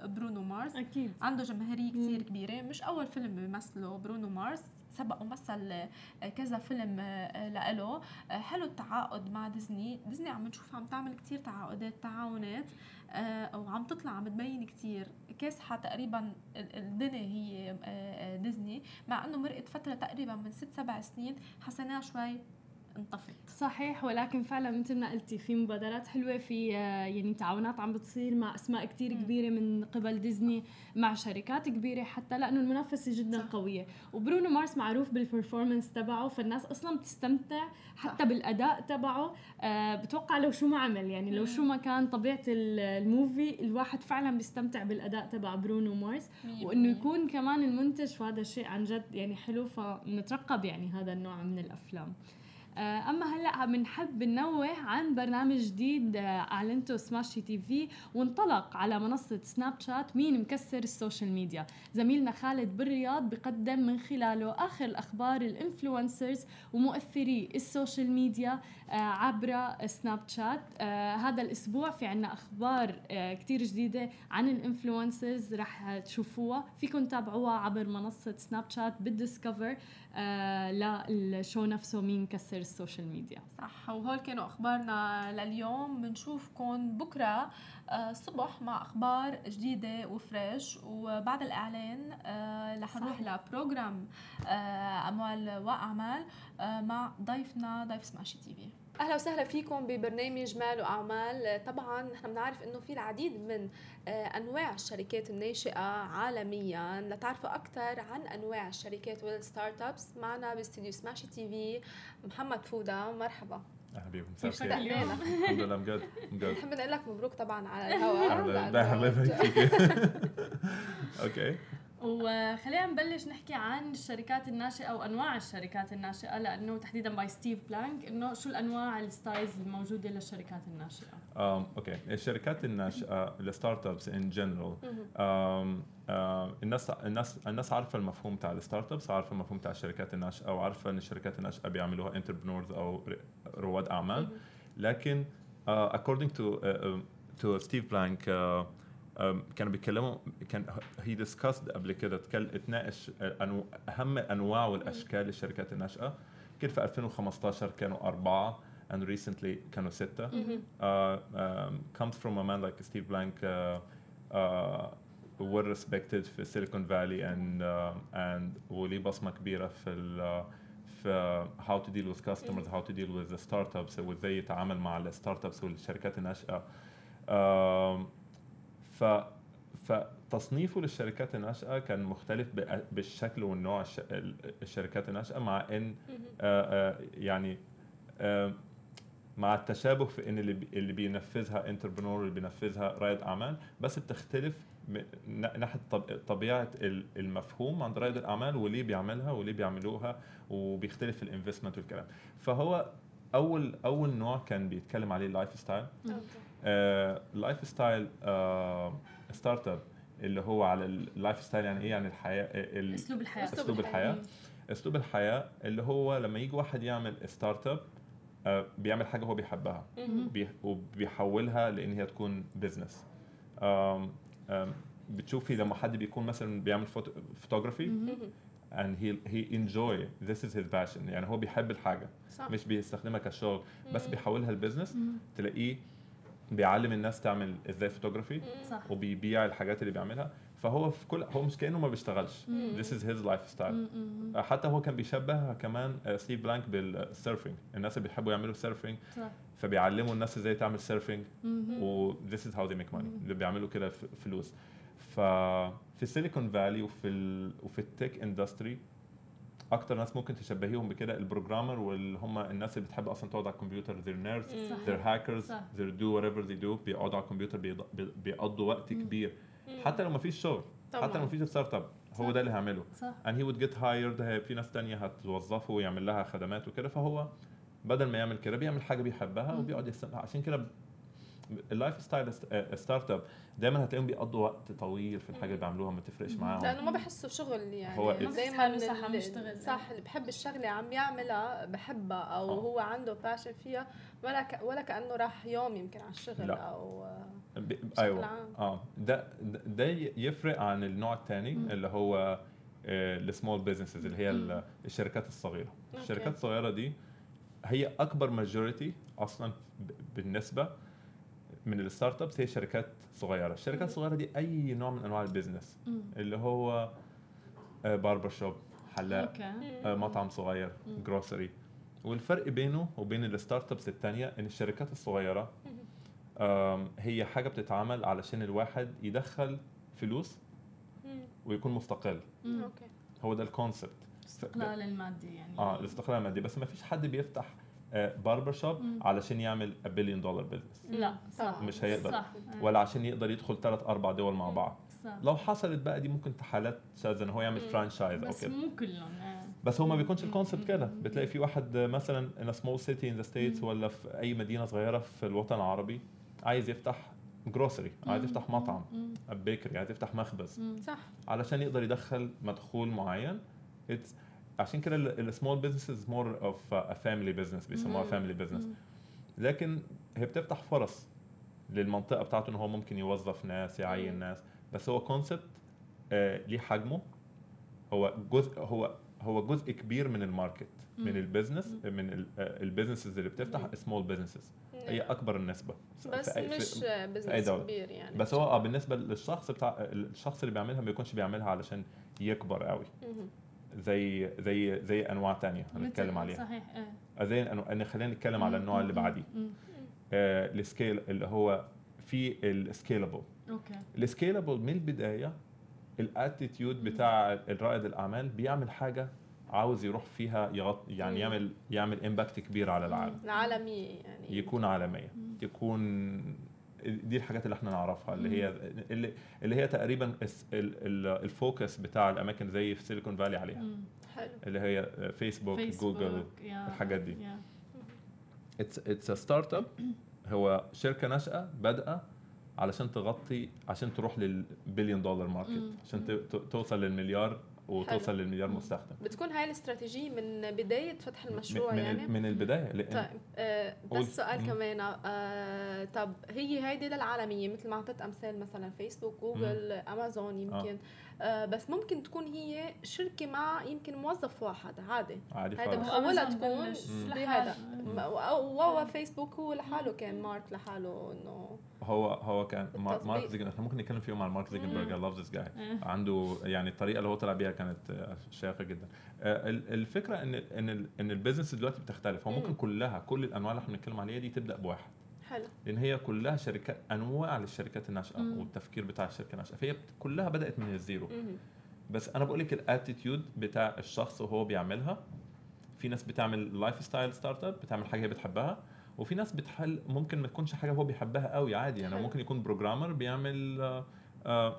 برونو مارس. أكيد. عنده جماهيرية كثير كبيرة. مش أول فيلم بيمثله برونو مارس سبق ومثل كذا فيلم لإله. حلو التعاقد مع ديزني. ديزني عم نشوف عم تعمل كتير تعاقدات تعاونات آه، وعم تطلع عم تبين كتير. كاسحة تقريبا الدنيا هي آه، ديزني. مع إنه مرقت فترة تقريبا من ست سبع سنين حسيناها شوي انطفت صحيح ولكن فعلا مثل ما قلتي في مبادرات حلوة في آه، يعني تعاونات عم بتصير مع أسماء كتير كبيرة من قبل ديزني مع شركات كبيرة حتى لأنه المنافسة جدا صح. قوية. وبرونو مارس معروف بال performance تبعه فالناس أصلا بتستمتع حتى صح. بالأداء تبعه. آه بتوقع لو شو ما عمل يعني لو شو ما كان طبيعة ال movie الواحد فعلا بيستمتع بالأداء تبع برونو مارس. وإنه يكون كمان المنتج فهذا الشيء عن جد يعني حلو فنترقب يعني هذا النوع من الأفلام. أما هلأ بنحب ننوه عن برنامج جديد آه، أعلنته Smashi TV وانطلق على منصة سناب شات مين مكسر ال social media. زميلنا خالد بالرياض بقدم من خلاله آخر الاخبار ال influencers ومؤثري ال social media آه، عبر سناب شات هذا الأسبوع في عنا أخبار كتير جديدة عن ال influencers رح تشوفوها. فيكم تتابعوها عبر منصة سناب شات بال discover لل show نفسه مين كسر ال social media. صح وهول كانوا أخبارنا لليوم. بنشوفكم بكرة الصبح آه، مع أخبار جديدة و fresh. وبعد الإعلان آه، رح نروح ل program آه، أموال وأعمال مع ضيفنا ضيف Smashi TV. أهلا وسهلا فيكم ببرنامج مال وأعمال. طبعا نحن بنعرف إنه في العديد من أنواع الشركات الناشئة عالميا. لتعرفوا أكثر عن أنواع الشركات وال startups معنا باستديو Smashi TV محمد فودة. مرحبا. أهلا بكم. مساء الخير الحمد لله مجد مجد نحب نقول لك مبروك طبعا على الهواء. الله يبارك فيك. Okay. وخلينا نبلش نحكي عن الشركات الناشئة أو أنواع الشركات الناشئة لأنه تحديدا by Steve Blank إنه شو الأنواع ال styles الموجودة للشركات الناشئة؟ um, Okay. الشركات الناشئة ال startups in general الناس الناس الناس عارفة المفهوم تاع ال startups عارفة المفهوم تاع الشركات الناشئة وعارفه إن الشركات الناشئة بيعملوها entrepreneurs أو رواد أعمال. لكن uh, according to uh, uh, to Steve Blank uh, كانوا بيتكلموا كان هي discussed قبل كده اتناقش أهم أنواع والأشكال للشركات الناشئة. كان في 2015 كانوا أربعة and recently كانوا ستة. uh, um, comes from a man like Steve Blank uh, uh, well respected في Silicon Valley and uh, and وليه بصمة كبيرة في ال في how to deal with customers how to deal with startups وإزاي يتعامل مع ال startups والشركات الناشئة. آم، ف فتصنيفه للشركات الناشئة كان مختلف بالشكل والنوع الش- ال- الشركات الناشئة مع إن آه، آه، يعني مع التشابه في إن اللي بي- اللي بينفذها entrepreneur اللي بينفذها رائد أعمال بس بتختلف ناحية طب- طبيعة ال- المفهوم عند رائد الأعمال وليه بيعملها وليه بيعملوها وبيختلف ال investment والكلام. فهو أول أول نوع كان بيتكلم عليه ال lifestyle ال lifestyle startup اللي هو على ال lifestyle يعني إيه؟ يعني الحياة ال- أسلوب الحياة. أسلوب الحياة. أسلوب الحياة اللي هو لما يجي واحد يعمل startup آه، بيعمل حاجة هو بيحبها. بي- وبيحولها لإن هي تكون business بتشوفي لما حد بيكون مثلا بيعمل photography and he he enjoy this is his passion. يعني هو بيحب الحاجة. صح. مش بيستخدمها كشغل بس. بيحولها ل business تلاقيه بيعلم الناس تعمل إزاي فوتوغرافي صح. وبيبيع الحاجات اللي بيعملها. فهو في كل هو مش كأنه ما بيشتغلش. مم. this is his lifestyle. حتى هو كان بيشبه كمان ستيف بلانك بال surfing الناس اللي بيحبوا يعملوا surfing فبيعلموا الناس إزاي تعمل surfing مهم. و this is how they make money. اللي بيعملوا كده ف- فلوس. ففي ال Silicon Valley وفي ال وفي ال tech industry أكتر ناس ممكن تشبهيهم بكده ال programmer واللي هم الناس اللي بتحب أصلا تقعد على الكمبيوتر they're nerds مم. they're hackers صح. they're do whatever they do بيقعدوا على الكمبيوتر بيقضوا وقت كبير حتى لو ما فيش شغل حتى لو. ما فيش startup هو. ده اللي هيعمله صح and he would get hired هي- في ناس تانية هتوظفه ويعمل لها خدمات وكده فهو بدل ما يعمل كده بيعمل حاجة بيحبها وبيقعد يستمتع عشان كده ال lifestyle startup دايما هتلاقيهم بيقضوا وقت طويل في الحاجة اللي بيعملوها ما تفرقش معاهم لأنه ما بحسوا شغل يعني هو دايما صح عم اللي- يشتغل. صح اللي بحب الشغلة عم يعملها بحبها أو آه. هو عنده passion فيها ولا ك... ولا كأنه راح يوم يمكن على الشغل لا. أو ب- بشكل أيوه عام. آه ده ده- ده يفرق عن النوع الثاني اللي هو ال small businesses اللي هي ال- الشركات الصغيرة okay. الشركات الصغيرة دي هي أكبر majority أصلا ب- بالنسبة من ال startups هي شركات صغيرة. الشركات الصغيرة دي أي نوع من أنواع ال business. اللي هو barber shop حلاق آه، مطعم صغير grocery والفرق بينه وبين ال startups الثانية إن الشركات الصغيرة هي حاجة بتتعمل علشان الواحد يدخل فلوس. ويكون مستقل. هو ده ال concept الاستقلال المادي يعني. آه الاستقلال المادي. بس ما فيش حد بيفتح barber shop مم. علشان يعمل بليون دولار business لا صح. مش هيقدر. صح ولا عشان يقدر يدخل ثلاث أربع دول مع. بعض صح لو حصلت بقى دي ممكن حالات شاذه إن هو يعمل. franchise أو بس كده مو كلهم آه. بس هو ما بيكونش ال concept كده. بتلاقي في واحد مثلا small city in the states مم. ولا في أي مدينة صغيرة في الوطن العربي عايز يفتح grocery عايز. يفتح مطعم. bakery عايز يفتح مخبز. صح علشان يقدر يدخل مدخول معين It's عشان كده ال small business more of a family business بيسموها مم. family business مم. لكن هي بتفتح فرص للمنطقة بتاعته إن هو ممكن يوظف ناس يعين مم. ناس بس هو concept آه ليه حجمه هو جزء هو هو جزء كبير من ال market من مم. ال business من ال businesses اللي بتفتح مم. small businesses هي أكبر النسبة بس في مش business. كبير يعني بس هو آه بالنسبة للشخص بتاع الشخص اللي بيعملها ما بيكونش بيعملها علشان يكبر قوي مهم. زي زي زي أنواع تانية هنتكلم عليها. صحيح إيه. زي أنو- خلينا نتكلم على النوع اللي مم. بعديه. مم. آه ال scale اللي هو في ال scalable okay. ال scalable من البداية ال attitude بتاع الرائد الأعمال بيعمل حاجة عاوز يروح فيها يغطي يعني مم. يعمل يعمل impact كبير على العالم. العالمية يعني. يكون عالمية. تكون دي الحاجات اللي إحنا نعرفها اللي هي اللي, اللي هي تقريبا ال focus بتاع الأماكن زي في سيليكون فالي عليها. حلو. اللي هي فيسبوك, فيسبوك جوجل يا- الحاجات دي. it's it's startup هو شركة ناشئة بادئة علشان تغطي عشان تروح للبليون دولار market. عشان توصل للمليار وتوصل للمليار مستخدم. بتكون هاي الاستراتيجية من بداية فتح المشروع من, يعني؟ من البداية لأن طيب آه قول. بس سؤال مم. كمان آه طب هي هيدي للعالمية مثل ما أعطيت أمثال مثلا فيسبوك جوجل أمازون يمكن. آه بس ممكن تكون هي شركة مع يمكن موظف واحد عادي. عادي ولا أمازون تكون مم. بهذا لحال. ما- و- و فيسبوك هو لحاله كان مارك لحاله إنه هو هو كان مارك زوكر إحنا ممكن نتكلم فيهم عن مارك زوكربيرج I love this guy عنده يعني الطريقة اللي هو طلع بيها كانت شيقة جدا. آه، الفكرة إن إن إن ال business دلوقتي بتختلف. هو ممكن كلها كل الأنواع اللي إحنا بنتكلم عليها دي تبدأ بواحد. حلو. لأن هي كلها شركات أنواع للشركات الناشئة والتفكير بتاع الشركة الناشئة. فهي كلها بدأت من ال zero. بس أنا بقول لك ال attitude بتاع الشخص وهو بيعملها. في ناس بتعمل lifestyle startup بتعمل حاجة هي بتحبها. وفي ناس بتحل ممكن ما تكونش حاجة هو بيحبها قوي عادي يعني ممكن يكون programmer بيعمل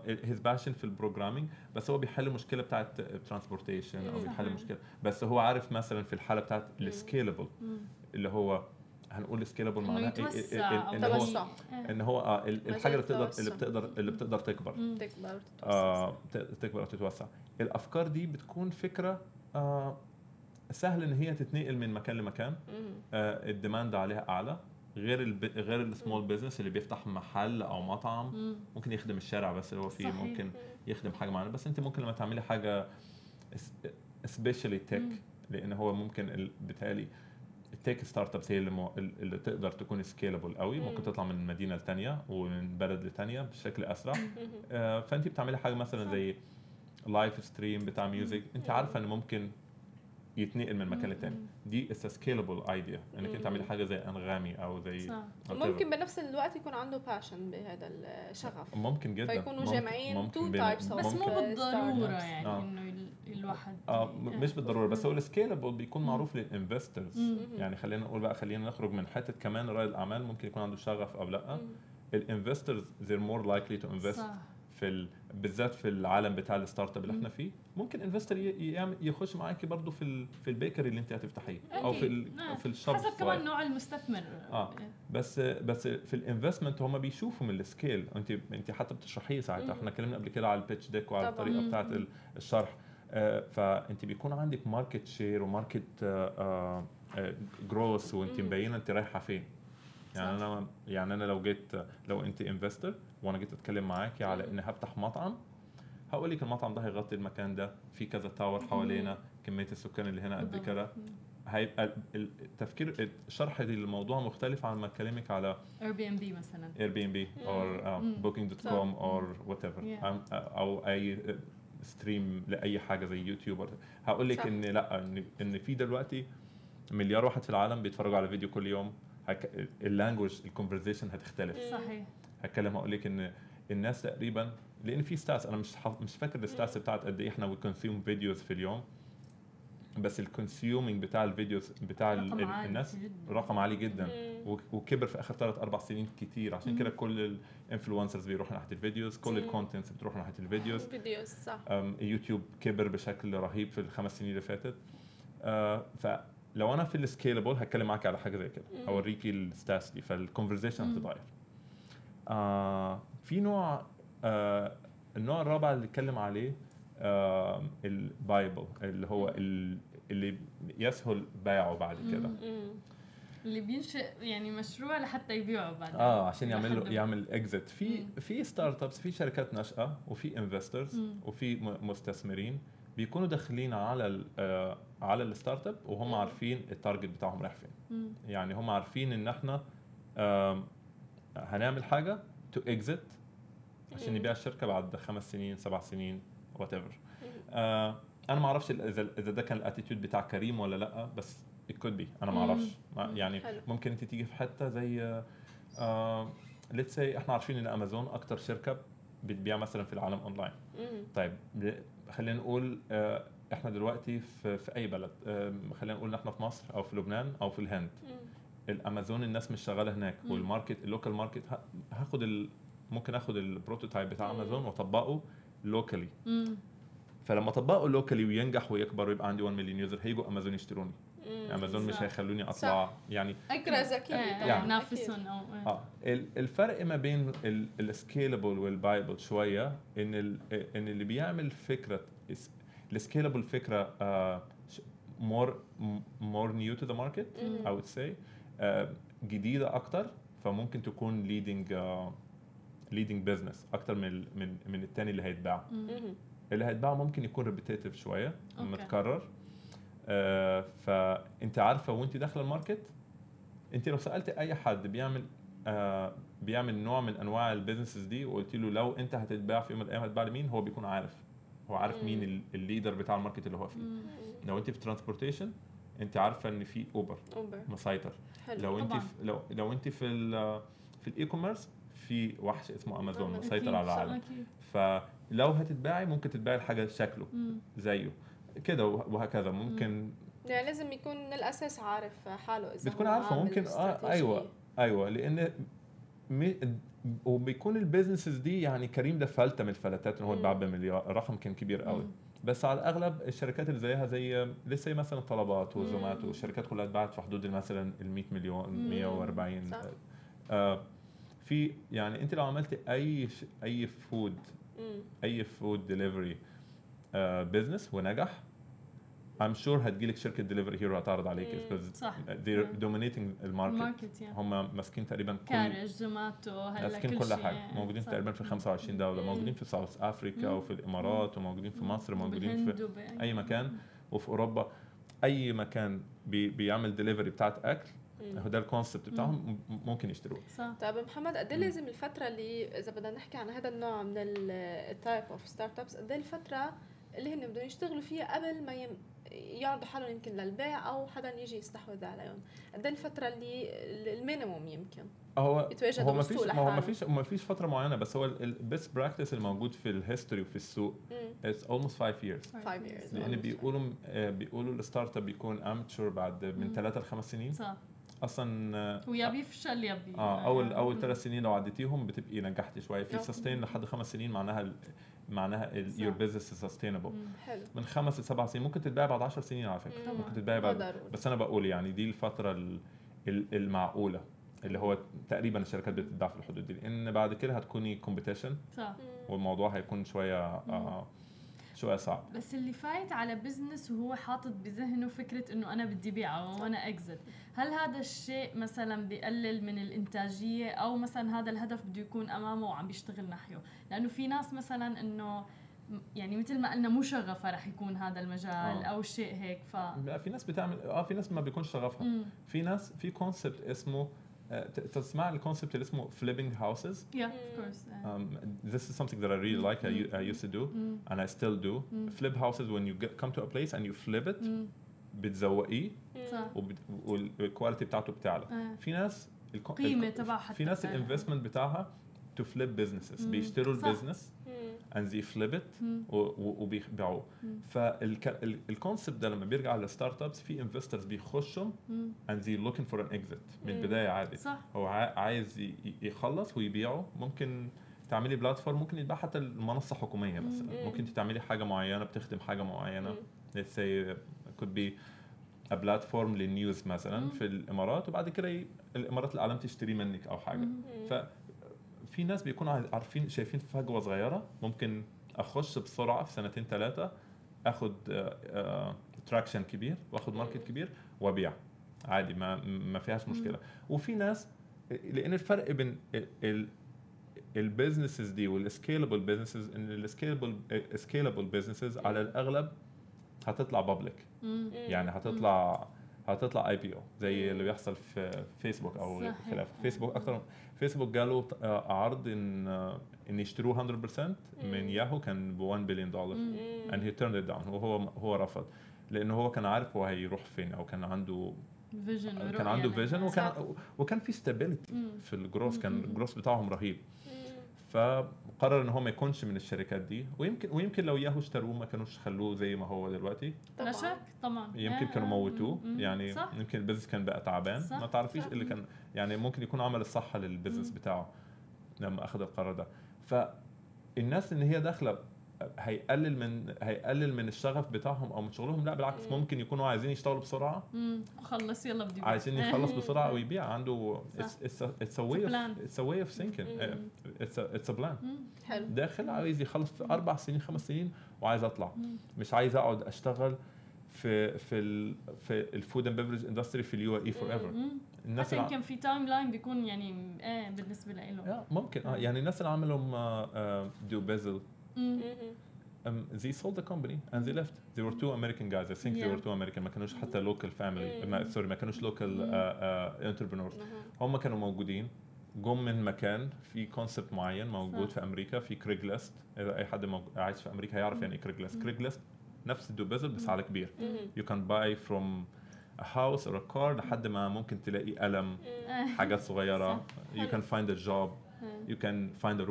his uh, passion في ال programming بس هو بيحل مشكلة بتاعت transportation أو بيحل مشكلة. بس هو عارف مثلا في الحالة بتاعت ال scalable اللي هو هنقول scalable معناه إن هو إن هو آه الحاجة اللي بتقدر اللي بتقدر اللي بتقدر تكبر. تكبر تكبر وتتوسع. الأفكار دي بتكون فكرة آه سهل إن هي تتنقل من مكان لمكان. آه ال demand عليها أعلى. غير الب... غير ال small business اللي بيفتح محل أو مطعم مم. ممكن يخدم الشارع بس اللي هو فيه صحيح. ممكن يخدم حاجة معينة. بس أنت ممكن لما تعملي حاجة specially tech لأن هو ممكن بالتالي ال tech startups هي اللي, مو... اللي تقدر تكون scalable قوي. ممكن تطلع من مدينة لثانيه ومن بلد لثانيه بشكل أسرع. آه فأنت بتعملي حاجة مثلا زي live stream بتاع music أنت عارفة إن ممكن يتنقل من مكان لتاني دي it's scalable idea إنك أنت تعملي حاجة زي أنغامي أو زي صح. ممكن بنفس الوقت يكون عنده passion بهذا الشغف. ممكن جدا. فيكونوا جامعين two types بس مو بالضرورة يعني آه. إنه الواحد آه مش بالضرورة بس هو ال scalable بيكون معروف لل investors يعني خلينا نقول بقى خلينا نخرج من حتة كمان رائد الأعمال ممكن يكون عنده شغف أو لأ. ال investors they're more likely to invest صح. في ال... بالذات في العالم بتاع ال startup اللي إحنا فيه ممكن investor يخش معاكي برضه في ال... في ال bakery اللي انت هتفتحيه أو في ال... آه. في ال shop حسب كمان نوع المستثمر. آه. بس بس في ال investment هم بيشوفوا من ال scale انت انت حتى بتشرحيه ساعتها. إحنا اتكلمنا قبل كده على ال pitch deck وعلى الطريقة بتاعت الشرح. آه فانت بيكون عندك market share و market آه آه growth وانت مبينة انت رايحة فين. يعني أنا يعني أنا لو جيت لو أنت investor وأنا جيت أتكلم معاكي على إني هفتح مطعم. هقول لك المطعم ده هيغطي المكان ده. في كذا tower حوالينا كمية السكان اللي هنا قد كده. هيبقى التفكير الشرح للموضوع مختلف عن ما أكلمك على Airbnb مثلا Air بي ام بي اور بوكينج دوت كوم اور وات ايفر أو أي stream لأي حاجة زي يوتيوب هقول لك إن لأ إن إن في دلوقتي مليار واحد في العالم بيتفرجوا على فيديو كل يوم. ال language ال conversation هتختلف. صحيح. هتكلم هقول لك إن الناس تقريبا لأن في stats أنا مش مش فاكر ال stats بتاعت قد إيه إحنا we consume videos في اليوم. بس ال consuming بتاع ال videos بتاع رقم الناس رقم عالي جدا. وكبر في آخر ثلاث أربع سنين كتير. عشان كده كل ال influencers بيروحوا ناحية ال videos كل ال contents بتروح ناحية ال videos videos صح. يوتيوب كبر بشكل رهيب في الخمس سنين اللي فاتت. آه فلو أنا في ال scalable هتكلم معاك على حاجة زي كده. اوريكي ال stats دي. فال conversation هتتغير. آه في نوع آه النوع الرابع اللي اتكلم عليه آه ال buyable اللي هو اللي يسهل بيعه بعد كده. اللي بينشئ يعني مشروع لحتى يبيعه بعد آه عشان يعمل له يعمل exit في في startups في شركات ناشئة وفي investors وفي مستثمرين بيكونوا داخلين على آه على ال startup وهم عارفين ال target بتاعهم رايح فين. يعني هم عارفين إن إحنا هنعمل حاجة to exit عشان نبيع الشركة بعد خمس سنين سبع سنين whatever آه أنا ما أعرفش اذا اذا ده كان ال attitude بتاع كريم ولا لأ بس it could be. أنا ما أعرفش. يعني حلو. ممكن أنت تيجي في حتة زي آه let's say إحنا عارفين إن أمازون أكتر شركة بتبيع مثلا في العالم اونلاين طيب خلينا نقول آه إحنا دلوقتي في, في أي بلد؟ آه خلينا نقول إن إحنا في مصر أو في لبنان أو في الهند. الامازون الناس مش شغاله هناك وال market ال local market هاخد ال... ممكن آخد ال prototype بتاع امازون واطبقه locally فلما اطبقه لوكالي وينجح ويكبر ويبقى عندي 1 مليون user هيجوا امازون يشتروني. امازون مش هيخلوني أطلع صح. يعني فكره ذكيه يعني ينافسون. أو آه. الفرق ما بين ال scalable وال buyable شوية إن إن اللي بيعمل فكرة ال scalable فكرة more more new to the market I would say. جديدة أكتر فممكن تكون leading leading business أكتر من من من الثاني اللي هيتباع. اللي هيتباع ممكن يكون repetitive شوية متكرر. آه فأنت عارفة وأنت داخلة ال market أنت لو سألت أي حد بيعمل آه بيعمل نوع من أنواع ال businesses دي وقلت له لو أنت هتتباع في يوم من الأيام هتتباع لمين هو بيكون عارف. هو عارف مين ال- ال leader بتاع ال market اللي هو فيه. لو أنت في transportation انت عارفة ان في اوبر اوبر مسيطر حلو لو انت. في لو لو انت في ال في ال e-commerce في وحش اسمه امازون أمازون. مسيطر على العالم. فلو هتتباعي ممكن تتباعي الحاجة شكله مم. زيه كده وهكذا ممكن يعني لازم يكون من الأساس عارف حاله إذا بتكون عارفة ممكن آه. أيوه أيوه لأن وبيكون ال businesses دي يعني كريم ده فلتة من الفلتات إن هو. اتباع بمليار رقم كان كبير قوي مم. بس على الأغلب الشركات اللي زيها زي لسه مثلا طلبات وزوماتو مم. الشركات كلها اتباعت في حدود مثلا ال 100 مليون مم. 140 صح. آه في يعني أنت لو عملتي أي ش- أي food. أي food delivery business ونجح I'm sure هتجيلك شركة ديليفري هيرو هتعرض عليك because صح. they're dominating ال market هم ماسكين تقريبا كل حاجة زوماتو هلا ماسكين كل حاجة. موجودين صح. تقريبا في 25 دولة مم. موجودين في South Africa. وفي الإمارات وموجودين في مصر موجودين بالهند في أي مكان. وفي أوروبا أي مكان بي بيعمل ديليفري بتاعت أكل مم. هو ده ال concept بتاعهم م- ممكن يشتروه. صح. طيب محمد قد إيه. لازم الفترة اللي إذا بدنا نحكي عن هذا النوع من ال type of startups قد إيه الفترة اللي هن بدهم يشتغلوا فيها قبل ما يم... يعرضوا حالهم يمكن للبيع أو حدا يجي يستحوذ عليهم. قد إيه الفترة اللي ال minimum يمكن. هو يتواجدوا هو ما بالسوق فيش ما هو ما. فيش ما فيش فترة معينة بس هو ال best practice الموجود في ال history وفي السوق it's almost five years. Five years. لأن بيقولوا آه، بيقولوا ال startup بيكون mature بعد من مم. ثلاثة لخمس سنين. صح. أصلا آه، ويا بيفشل يا بي آه اول أول ثلاث سنين لو عديتيهم بتبقي نجحتي شوية. في. sustain لحد خمس سنين معناها معناها. your business sustainable من خمس لسبع سنين ممكن تتباع بعد 10 سنين على فكرة مم. ممكن تتباع بعد بس أنا بقول يعني دي الفترة ال- ال- المعقولة اللي هو تقريبا الشركات بتتباع في الحدود دي لأن بعد كده هتكوني competition صح. والموضوع هيكون شوية آه شوية صعب. بس اللي فايت على business وهو حاطط بذهنه فكرة إنه أنا بدي بيعه وأنا exit هل هذا الشيء مثلا بيقلل من الإنتاجية؟ أو مثلا هذا الهدف بده يكون أمامه وعم بيشتغل نحيه لأنه في ناس مثلا إنه يعني مثل ما قلنا مو شغفها رح يكون هذا المجال آه. أو شيء هيك ف في ناس بتعمل آه في ناس ما بيكونش شغفها. مم. في ناس في concept اسمه تسمع ال concept اللي اسمه flipping houses yeah of course yeah. um, this is something that I really like I, I used to do and I still do flip houses when you get, come to a place and you flip it. بتزوقيه وال quality بتاعته بتعلى آه. في ناس ال qua- تبعها في ناس. ال investment بتاعها to flip businesses مم. بيشتروا. ال business. And they flip it وبيبيعوه. فال concept ده لما بيرجع لل startups في investors بيخشوا and they looking for an exit من مم. البداية عادي صح هو عا- عايز يخلص ويبيعه ممكن تعملي platform ممكن يتباع حتى المنصة حكومية مثلا مم. ممكن انت تعملي حاجة معينة بتخدم حاجة معينة مم. let's say could be a platform لل news مثلا. في الإمارات وبعد كده الإمارات العالم تشتري منك أو حاجة مم. ففي ناس بيكونوا عارفين شايفين فجوة صغيرة ممكن أخش بسرعة في سنتين ثلاثة آخد traction كبير وآخد market. كبير وأبيع. عادي ما ما فيهاش مشكلة. وفي ناس لأن الفرق بين ال businesses دي وال scalable businesses إن ال scalable scalable businesses على الأغلب هتطلع public. يعني هتطلع هتطلع IPO زي اللي بيحصل في فيسبوك أو. خلاف. فيسبوك أكتر فيسبوك جاله آه، عرض إن آه، إن يشتروه 100% من ياهو كان ب 1 بليون دولار he turned it down. وهو هو رفض. لأنه هو كان عارف هو هيروح فين أو كان عنده vision كان عنده vision وكان وكان في stability مم. في الجروس كان مم. الجروس بتاعهم رهيب. فقرر إن هو ما يكونش من الشركات دي ويمكن ويمكن لو ياهو اشتروه ما كانوش خلوه زي ما هو دلوقتي لا طبعاً. شك طبعا يمكن كانوا موتوه. يعني صح يمكن ال business كان بقى تعبان صح، ما تعرفيش صح. اللي كان يعني ممكن يكون عمل الصح لل business. بتاعه لما أخذ القرار ده فالناس إن هي داخلة هيقلل من هيقلل من الشغف بتاعهم أو من شغلهم لا بالعكس مم. ممكن يكونوا عايزين يشتغلوا بسرعة. خلص يلا بدي. عايزين يخلص بسرعة ويبيع عنده مم. uh, it's a, it's a plan مم. حلو داخل عايز يخلص في أربع سنين خمس سنين وعايز أطلع. مش عايز أقعد أشتغل في في ال في ال food and beverage industry في ال UAE forever. الناس حتى يمكن في timeline بيكون يعني إيه بالنسبة له ممكن آه يعني الناس اللي عملهم Dubizzle. Um, they sold the company and they left. They were two American guys. I think they Yeah. were two American. ما كانوش حتى local family. Mm. ما, sorry ما كانوش local Mm. uh, uh, entrepreneurs. هم كانوا موجودين. جم من مكان في concept معين موجود صح. في أمريكا في Craigslist إذا أي حد موجود عايش في أمريكا هيعرف يعني إيه Craigslist Craigslist نفس ال Dubizzle بس على كبير. You can buy from a house or a car لحد ما ممكن تلاقي قلم حاجات صغيرة. you can find a job. You can find a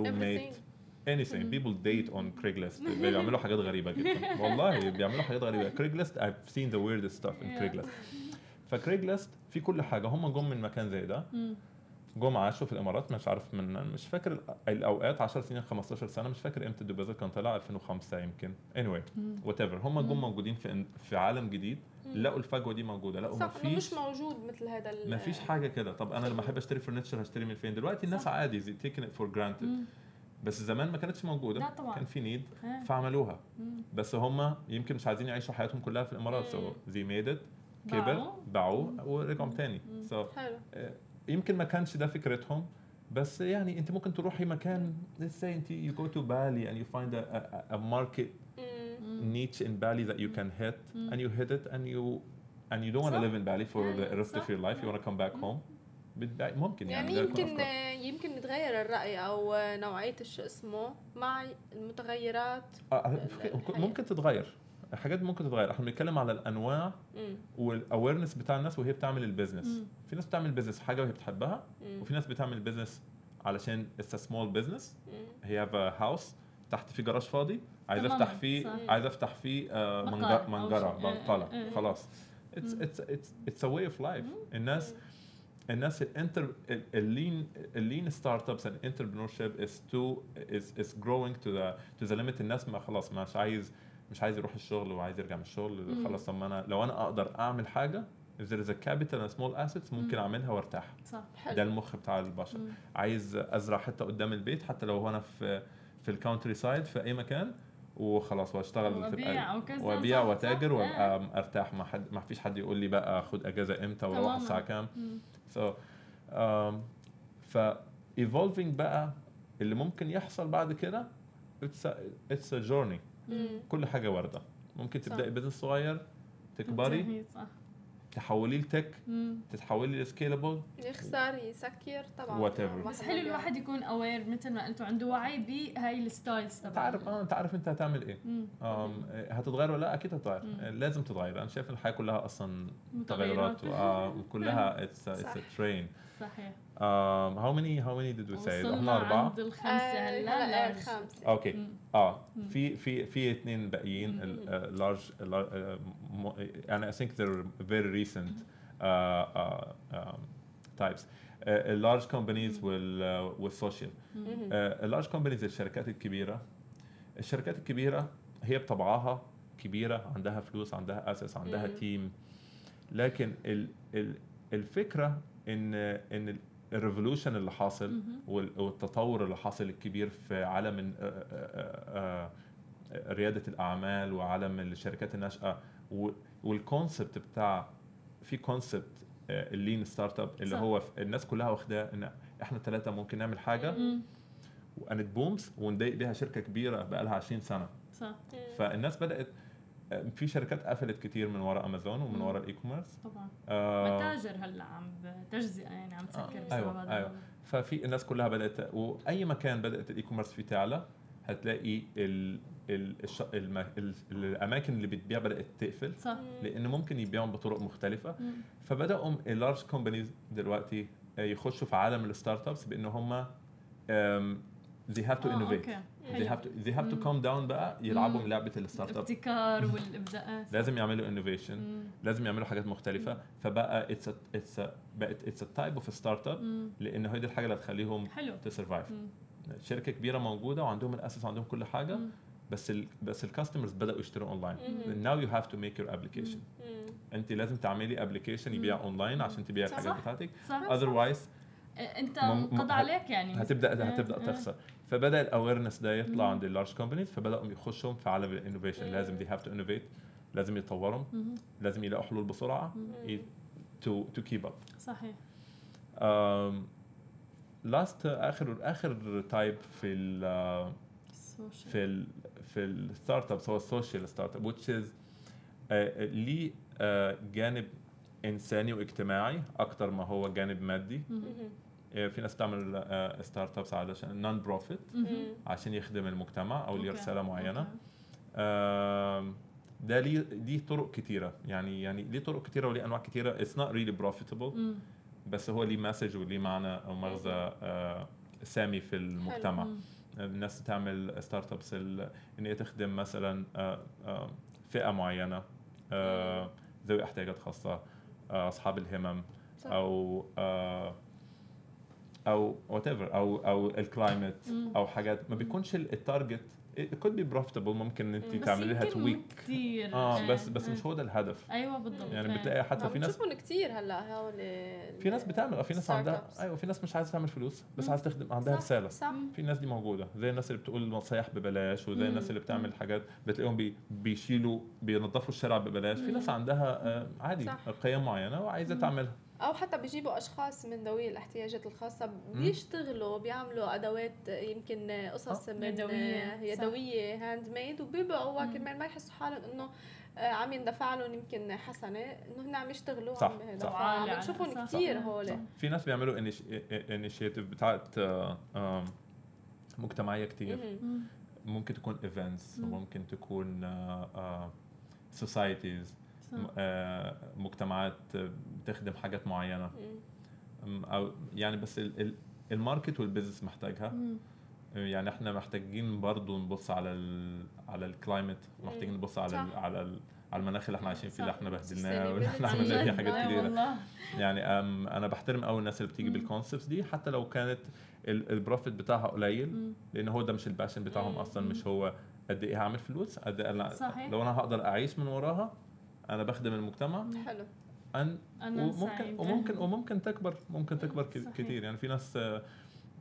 roommate anything people date on Craigslist. بيعملوا حاجات غريبة جدا. والله بيعملوا حاجات غريبة. Craigslist I've seen the weirdest stuff in. Craigslist. ف Craigslist في كل حاجة. هم جم من مكان زي ده. جم عاشوا في الإمارات مش عارف من مش فاكر الأوقات 10 سنين 15 سنة. مش فاكر إمتى ال Dubizzle كان طلع 2005 يمكن. Anyway whatever هم جم موجودين في في عالم جديد. لقوا الفجوة دي موجودة. لقوا صح مفيش مش موجود مثل هذا ما فيش حاجة كده. طب أنا لما أحب أشتري furniture هشتري من فين؟ دلوقتي الناس صح. عادي زي taken it for granted. بس زمان ما كانتش موجودة. لا طبعاً. كان في need إيه. فعملوها. بس هم يمكن مش عايزين يعيشوا حياتهم كلها في الإمارات. so they made كبر باعوه. ورجعوا تاني. so حلو. يمكن ما كانش ده فكرتهم. بس يعني انت ممكن تروحي مكان let's say انت you go to Bali and you find a, a, a market مم. niche in Bali that you can hit and you hit it and you and you don't want to live in Bali for the rest of your life. You want to come back home. بتبقى- ممكن يعني, يعني يمكن. يمكن يتغير الرأي أو نوعية شو اسمه مع المتغيرات آه، الحياة. ممكن تتغير الحاجات ممكن تتغير إحنا بنتكلم على الأنواع مم. وال awareness بتاع الناس وهي بتعمل ال business مم. في ناس بتعمل business حاجة وهي بتحبها مم. وفي ناس بتعمل business علشان it's small business مم. he have house تحت في جراج فاضي عايز أفتح فيه. عايز أفتح فيه منجرة إيه. خلاص it's it's it's a way of life الناس الناس ال entre- ال lean ال lean startups and entrepreneurship is to is is growing to the to the limit. الناس ما خلاص مش عايز مش عايز يروح الشغل وعايز يرجع من الشغل. خلاص طب ما أنا لو أنا أقدر أعمل حاجة if there is a capital and small assets ممكن أعملها وارتاح صح حلو. ده المخ بتاع البشر. مم. عايز أزرع حتة قدام البيت حتى لو أنا في في ال countryside في أي مكان وخلاص وأشتغل وأبيع وأتاجر صح. وأبقى أرتاح. ما حد ما فيش حد يقول لي بقى خد أجازة إمتى وأروح. الساعة كام. so um, ف evolving بقى اللي ممكن يحصل بعد كده it's a, it's a journey مم. كل حاجة واردة ممكن. تبداي business صغير تكبري صح تحوليه ل tech. تتحولي ل scalable يخسر يسكر طبعا Whatever. بس حلو الواحد يكون aware مثل ما قلتوا عنده وعي بهاي ال styles انت عارف آه انت عارف انت هتعمل إيه مم. أم، هتتغير ولا لا أكيد هتتغير لازم تتغير أنا شايف الحياة كلها أصلا متغيرات. تغيرات وآه، وكلها it's it's صح. train صحيح. how many how many did we say وصلنا إحنا أربعة؟ عند الخمسة. آه، هلا هلا large. الخامسة okay. آه في في في اثنين باقيين. ال large أنا I think they're very recent uh, uh, um, types. ال large companies وال social ال large companies الشركات الكبيرة. الشركات الكبيرة هي بطبعها كبيرة عندها فلوس عندها اسس عندها. team لكن ال ال الفكرة إن إن ال revolution اللي حاصل والتطور اللي حاصل الكبير في عالم ال- آه، آه، آه، ريادة الأعمال وعالم الشركات الناشئة وال concept بتاع في concept ال lean startup اللي صح. هو الناس كلها واخداه إن إحنا ثلاثة ممكن نعمل حاجة. وانت بومز ونضايق بيها شركة كبيرة بقى لها 20 سنة صح فالناس بدأت في شركات قفلت كتير من وراء امازون ومن مم. وراء الاي كوميرس طبعا آه، متاجر هلأ عم بالتجزئة يعني عم تسكر آه، بسبب أيوة، أيوة. ففي الناس كلها بدأت وأي مكان بدأت ال e-commerce فيه تعلى هتلاقي ال ال. الأماكن اللي بتبيع بدأت تقفل صح لأن ممكن يبيعوا بطرق مختلفة مم. فبدأوا ال large companies دلوقتي آه، يخشوا في عالم ال startups بان هم they have to آه، innovate they have to they have to calm down بقى يلعبوا. من لعبة ال startup الابتكار والابداعات لازم يعملوا innovation. لازم يعملوا حاجات مختلفة فبقى it's it's بقت it's type of startup. لأن هي دي الحاجة اللي هتخليهم ت survive. شركة كبيرة موجودة وعندهم الاسس وعندهم كل حاجة مم. بس ال بس ال customers بدأوا يشتروا online you have to make your application مم. انت لازم تعملي application يبيع. اونلاين عشان تبيع. الحاجات بتاعتك آه، أنت انقضى عليك يعني هتبدأ هتبدأ. تخسر فبدا ال awareness ده يطلع. عند ال large companies فبدأوا يخشوا في عالم ال innovation. لازم they have to innovate لازم يطوروا مهم. لازم يلاقوا حلول بسرعة to to keep up صحيح last آخر آخر type في ال ال social في ال في ال startups هو ال social startup which is آه، ليه آه، جانب إنساني واجتماعي أكتر ما هو جانب مادي. آه، في ناس بتعمل startups علشان non-profit عشان يخدم المجتمع أو لرساله معينة. ده ليه ليه طرق كتيرة. يعني يعني ليه طرق كتيرة وليه أنواع كتيرة. it's not really profitable. بس هو ليه message وليه معنى أو مغزى آه، سامي في المجتمع. مم. الناس تعمل startups إن هي تخدم مثلا آه، آه، فئة معينة آه، ذوي احتياجات خاصة آه، أصحاب الهمم صح. أو آه، أو whatever أو أو ال climate. أو حاجات ما بيكونش ال- ال target it could be profitable ممكن انت بس تعملي لها tweak كتير آه بس آه، بس آه. مش هو ده الهدف أيوه بالضبط يعني آه. بتلاقي حتى في ناس بتشوفهم كثير هلأ هول في ناس بتعمل آه في ناس عندها. أيوه في ناس مش عايزة تعمل فلوس بس. عايزة تخدم عندها صح، رسالة صح في الناس دي موجودة زي الناس اللي بتقول نصايح ببلاش وزي. الناس اللي بتعمل حاجات بتلاقيهم بي بيشيلوا بينظفوا الشارع ببلاش في ناس عندها آه، عادي. قيم معينة وعايزة تعملها أو حتى بيجيبوا أشخاص من ذوي الاحتياجات الخاصة بيشتغلوا بيعملوا أدوات يمكن قصص آه. من يدوية، صح. يدوية handmade وبيبيعوها مم. كرمال ما يحسوا حالهم إنه آه، عم يندفع لهم يمكن حسنة إنه هن عم يشتغلوا صح، عم صح. عم صح. كثير. هول. في ناس بيعملوا initiative بتاعت آه، مجتمعية. مم. ممكن تكون events مم. وممكن تكون societies. مجتمعات آه، بتخدم حاجات معينة أو يعني بس ال- ال- ال market وال business محتاجها مم. يعني إحنا محتاجين برضو نبص على ال على ال climate محتاجين. نبص على ال صح. على ال على المناخ اللي إحنا عايشين فيه اللي. إحنا بهدلناه واللي. إحنا عملنا فيه حاجات آه كتيرة يعني أنا بحترم قوي الناس اللي بتيجي. بال concepts دي حتى لو كانت ال- ال profit بتاعها قليل. لأن هو ده مش ال passion بتاعهم. أصلا مش هو قد إيه هعمل فلوس قد إيه. لو أنا هقدر أعيش من وراها أنا بخدم المجتمع حلو أن أنا وممكن سعيدة. وممكن وممكن تكبر ممكن تكبر صحيح. كتير يعني في ناس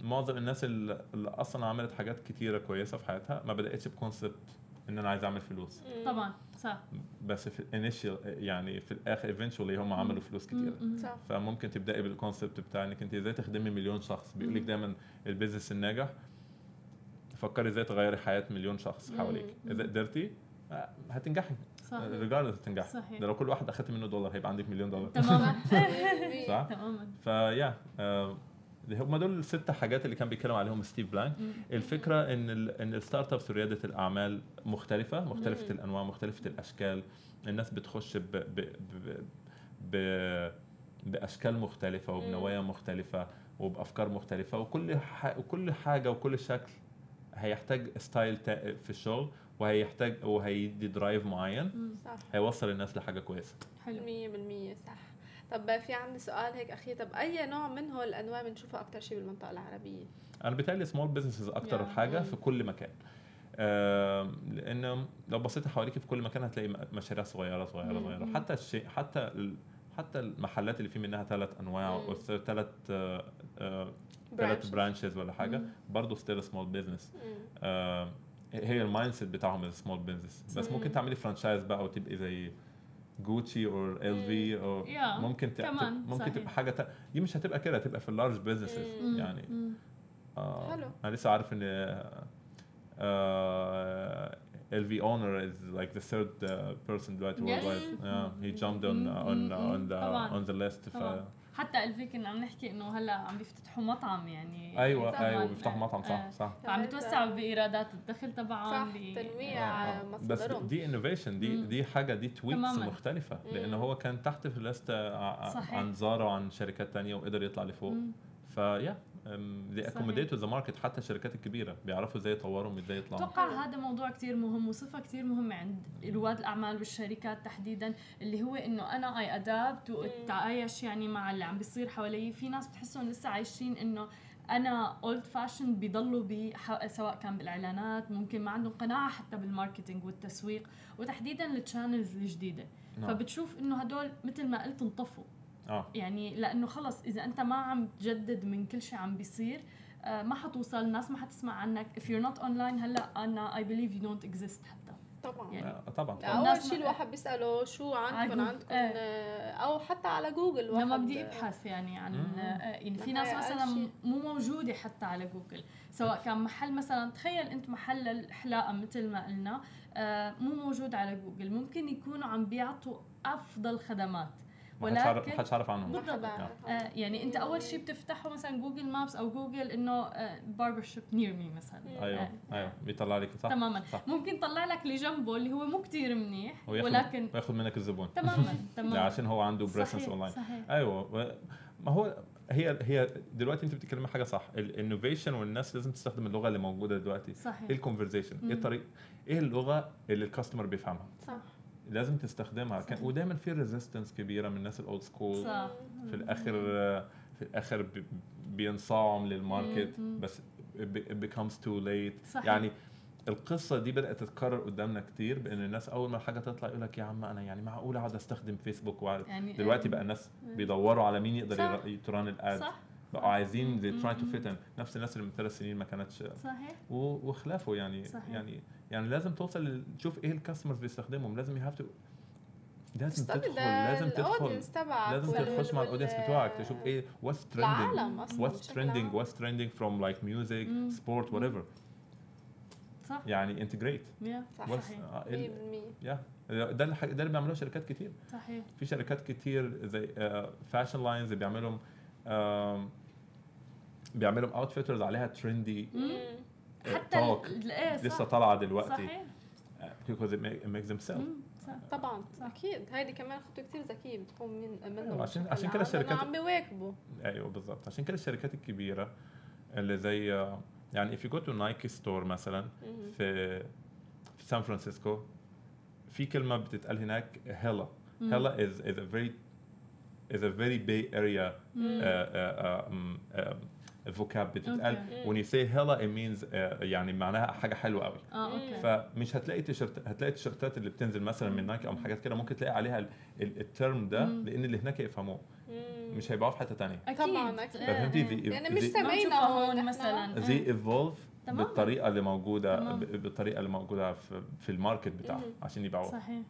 معظم الناس اللي أصلا عملت حاجات كتيرة كويسة في حياتها ما بدأتش ب concept إن أنا عايز أعمل فلوس. طبعا صح بس في ال initial يعني في الآخر eventually هم عملوا فلوس كتيرة مم. صح فممكن تبدأي بال concept بتاع إنك أنت إزاي تخدمي مليون شخص بيقول لك. دايما ال business الناجح فكري إزاي تغيري حياة مليون شخص. حواليك اذا قدرتي هتنجحي. صح. regardless هتنجحي. صحيح. ده لو كل واحد أخدت منه دولار هيبقى عندك مليون دولار. تماما. صح؟ تماما. ف yeah آه، هم دول الست حاجات اللي كان بيتكلم عليهم ستيف بلانك. الفكرة إن ال إن ال startups وريادة الأعمال مختلفة مختلفة. الأنواع مختلفة الأشكال. الناس بتخش ب ب ب ب بأشكال مختلفة وبنوايا مختلفة وبأفكار مختلفة وكل ح وكل حاجة وكل شكل هيحتاج style تا- في الشغل. وهيحتاج وهيبقى drive معين. صح هيوصل الناس لحاجة كويسة حلو 100% صح طب في عندي سؤال هيك أخير طب أي نوع من هول الأنواع بنشوفها أكثر شيء بالمنطقة العربية أنا بيتهيألي small businesses أكتر Yeah. حاجة. في كل مكان آم، لأن لو بصيت حواليك في كل مكان هتلاقي مشاريع صغيرة صغيرة. صغيرة مم. حتى الشيء حتى ال- حتى المحلات اللي في منها ثلاث أنواع ثلاث Branches. ثلاث branches ولا حاجة. برضه still small business مم. هي ال mindset بتاعهم small business بس مم. ممكن تعملي franchise بقى وتبقي زي جوتشي أو LV أو. ممكن كمان، ممكن صحيح. تبقى حاجة تا- دي مش هتبقى كده هتبقى في ال large businesses مم. يعني. مم. آه حلو. أنا لسه عارف إن LV owner is like the third uh, person دلوقتي jumped on Mm, on mm, on the حتى LV كنا عم نحكي إنه هلأ عم بيفتتحوا مطعم يعني أيوه طبعاً. أيوه بيفتحوا مطعم صح آه. صح فعم يتوسعوا بإيرادات الدخل تبعهم صح تنويع آه، آه. بس مصدرهم دي innovation دي. دي حاجة دي tweaks تماماً. مختلفة لأن مم. هو كان تحت في ال list صحيح. عن زارا وعن شركات تانية وقدر يطلع لفوق. ف yeah صحيح. accommodate the market حتى الشركات الكبيرة بيعرفوا إزاي يطوروا إزاي يطلعوا. أتوقع هذا موضوع كتير مهم وصفة كتير مهمة عند رواد الأعمال والشركات تحديدا اللي هو إنه أنا I adapt واتعايش يعني مع اللي عم بيصير حوالي. في ناس بتحسهم لسه عايشين إنه أنا old fashioned بيضلوا بح... سواء كان بالإعلانات ممكن ما عندهم قناعة حتى بال marketing والتسويق وتحديدا ال channels الجديدة. نعم. فبتشوف إنه هدول مثل ما قلت انطفوا. آه يعني لأنه خلص إذا أنت ما عم تجدد من كل شيء عم بيصير آه، ما حتوصل الناس ما حتسمع عنك if you're not online هلأ أنا I believe you don't exist حتى طبعا يعني آه، طبعا طبعاً. أول شيء ما- الواحد بيسأله شو عندكم. عندكم إيه. آه، أو حتى على جوجل لما بدي أبحث يعني عن مم. آه، يعني في ناس مثلا. مو موجودة حتى على جوجل سواء كان محل مثلا تخيل أنت محل الحلاقة مثل ما قلنا آه، مو موجود على جوجل ممكن يكونوا عم بيعطوا أفضل خدمات ولكن ما حدش عارف عنهم. بالضبط. آه يعني انت أول شيء بتفتحه مثلا Google Maps أو جوجل إنه barber shop near me مثلا. أيوه آه. أيوه بيطلع لك صح؟ تماما. صح. ممكن يطلع لك اللي جنبه اللي هو مو كثير منيح وياخد ولكن وياخد منك الزبون. تماما تماما. عشان هو عنده presence online أيوه. ما هو هي هي دلوقتي أنت بتتكلمي حاجة صح. ال innovation والناس لازم تستخدم اللغة اللي موجودة دلوقتي. صحيح. إيه ال conversation إيه. الطريقة؟ إيه اللغة اللي ال customer بيفهمها؟ صح. لازم تستخدمها. كان صحيح. ودايما في resistance كبيرة من الناس ال old school صح. في الآخر في الآخر بي- بينصاعوا لل market. بس it becomes too late. صحيح. يعني القصة دي بدأت تتكرر قدامنا كتير بإن الناس أول ما الحاجة تطلع يقول لك يا عم أنا يعني معقول أقعد أستخدم فيسبوك وأقعد- يعني دلوقتي بقى الناس بيدوروا على مين يقدر. يت run ال ad صح. بقوا عايزين they try to fit in. نفس الناس اللي من ثلاث سنين ما كانتش صحيح. وخلافه يعني صحيح. يعني يعني لازم توصل تشوف إيه ال customers بيستخدمهم. لازم you have to لازم تدخل لازم تدخل. ال audience تبعك لازم تخش مع ال audience بتوعك تشوف إيه what's trending what's trending. what's trending from like music. sport whatever صح. يعني integrate صح. صحيح. آه، ال- 100% يا ده ده اللي بيعملوها شركات كتير. صحيح. في شركات كتير زي fashion lines بيعملوا بيعملوا outfitters عليها trendy. حتى توك صح. لسه طالعة دلوقتي. صحيح. because it, make, it makes them sell مم، صح. طبعا صح. أكيد. هيدي كمان خطوة كثير ذكيه بتكون من منهم. أيوة، عشان- بشكل عشان كده الشركات- عم بيواكبوا. أيوه بالظبط عشان كده الشركات الكبيرة اللي زي آه، يعني if you go to Nike store مثلا. في في سان فرانسيسكو في كلمة بتتقال هناك hella. hella is is a very is a very bay area. مم. uh, uh, um, uh, vocab بتتقال أوكي. when you say hella it means uh, يعني معناها حاجة حلوة قوي آه أوكي فمش هتلاقي تيشرت هتلاقي ال t-shirtات اللي بتنزل مثلا من نايكي أو حاجات كده ممكن تلاقي عليها ال- ال- ال term ده. لأن اللي هناك يفهموه. مش هيبقوا في حتة ثانية أكيد طبعاً،. إيه، فهمتي. دي- يعني مش زي- سامعين نشوفها هون مثلا زي evolve. بالطريقة اللي موجودة بالطريقة اللي موجودة في, في ال market بتاعهم مم. عشان يبيعوها صحيح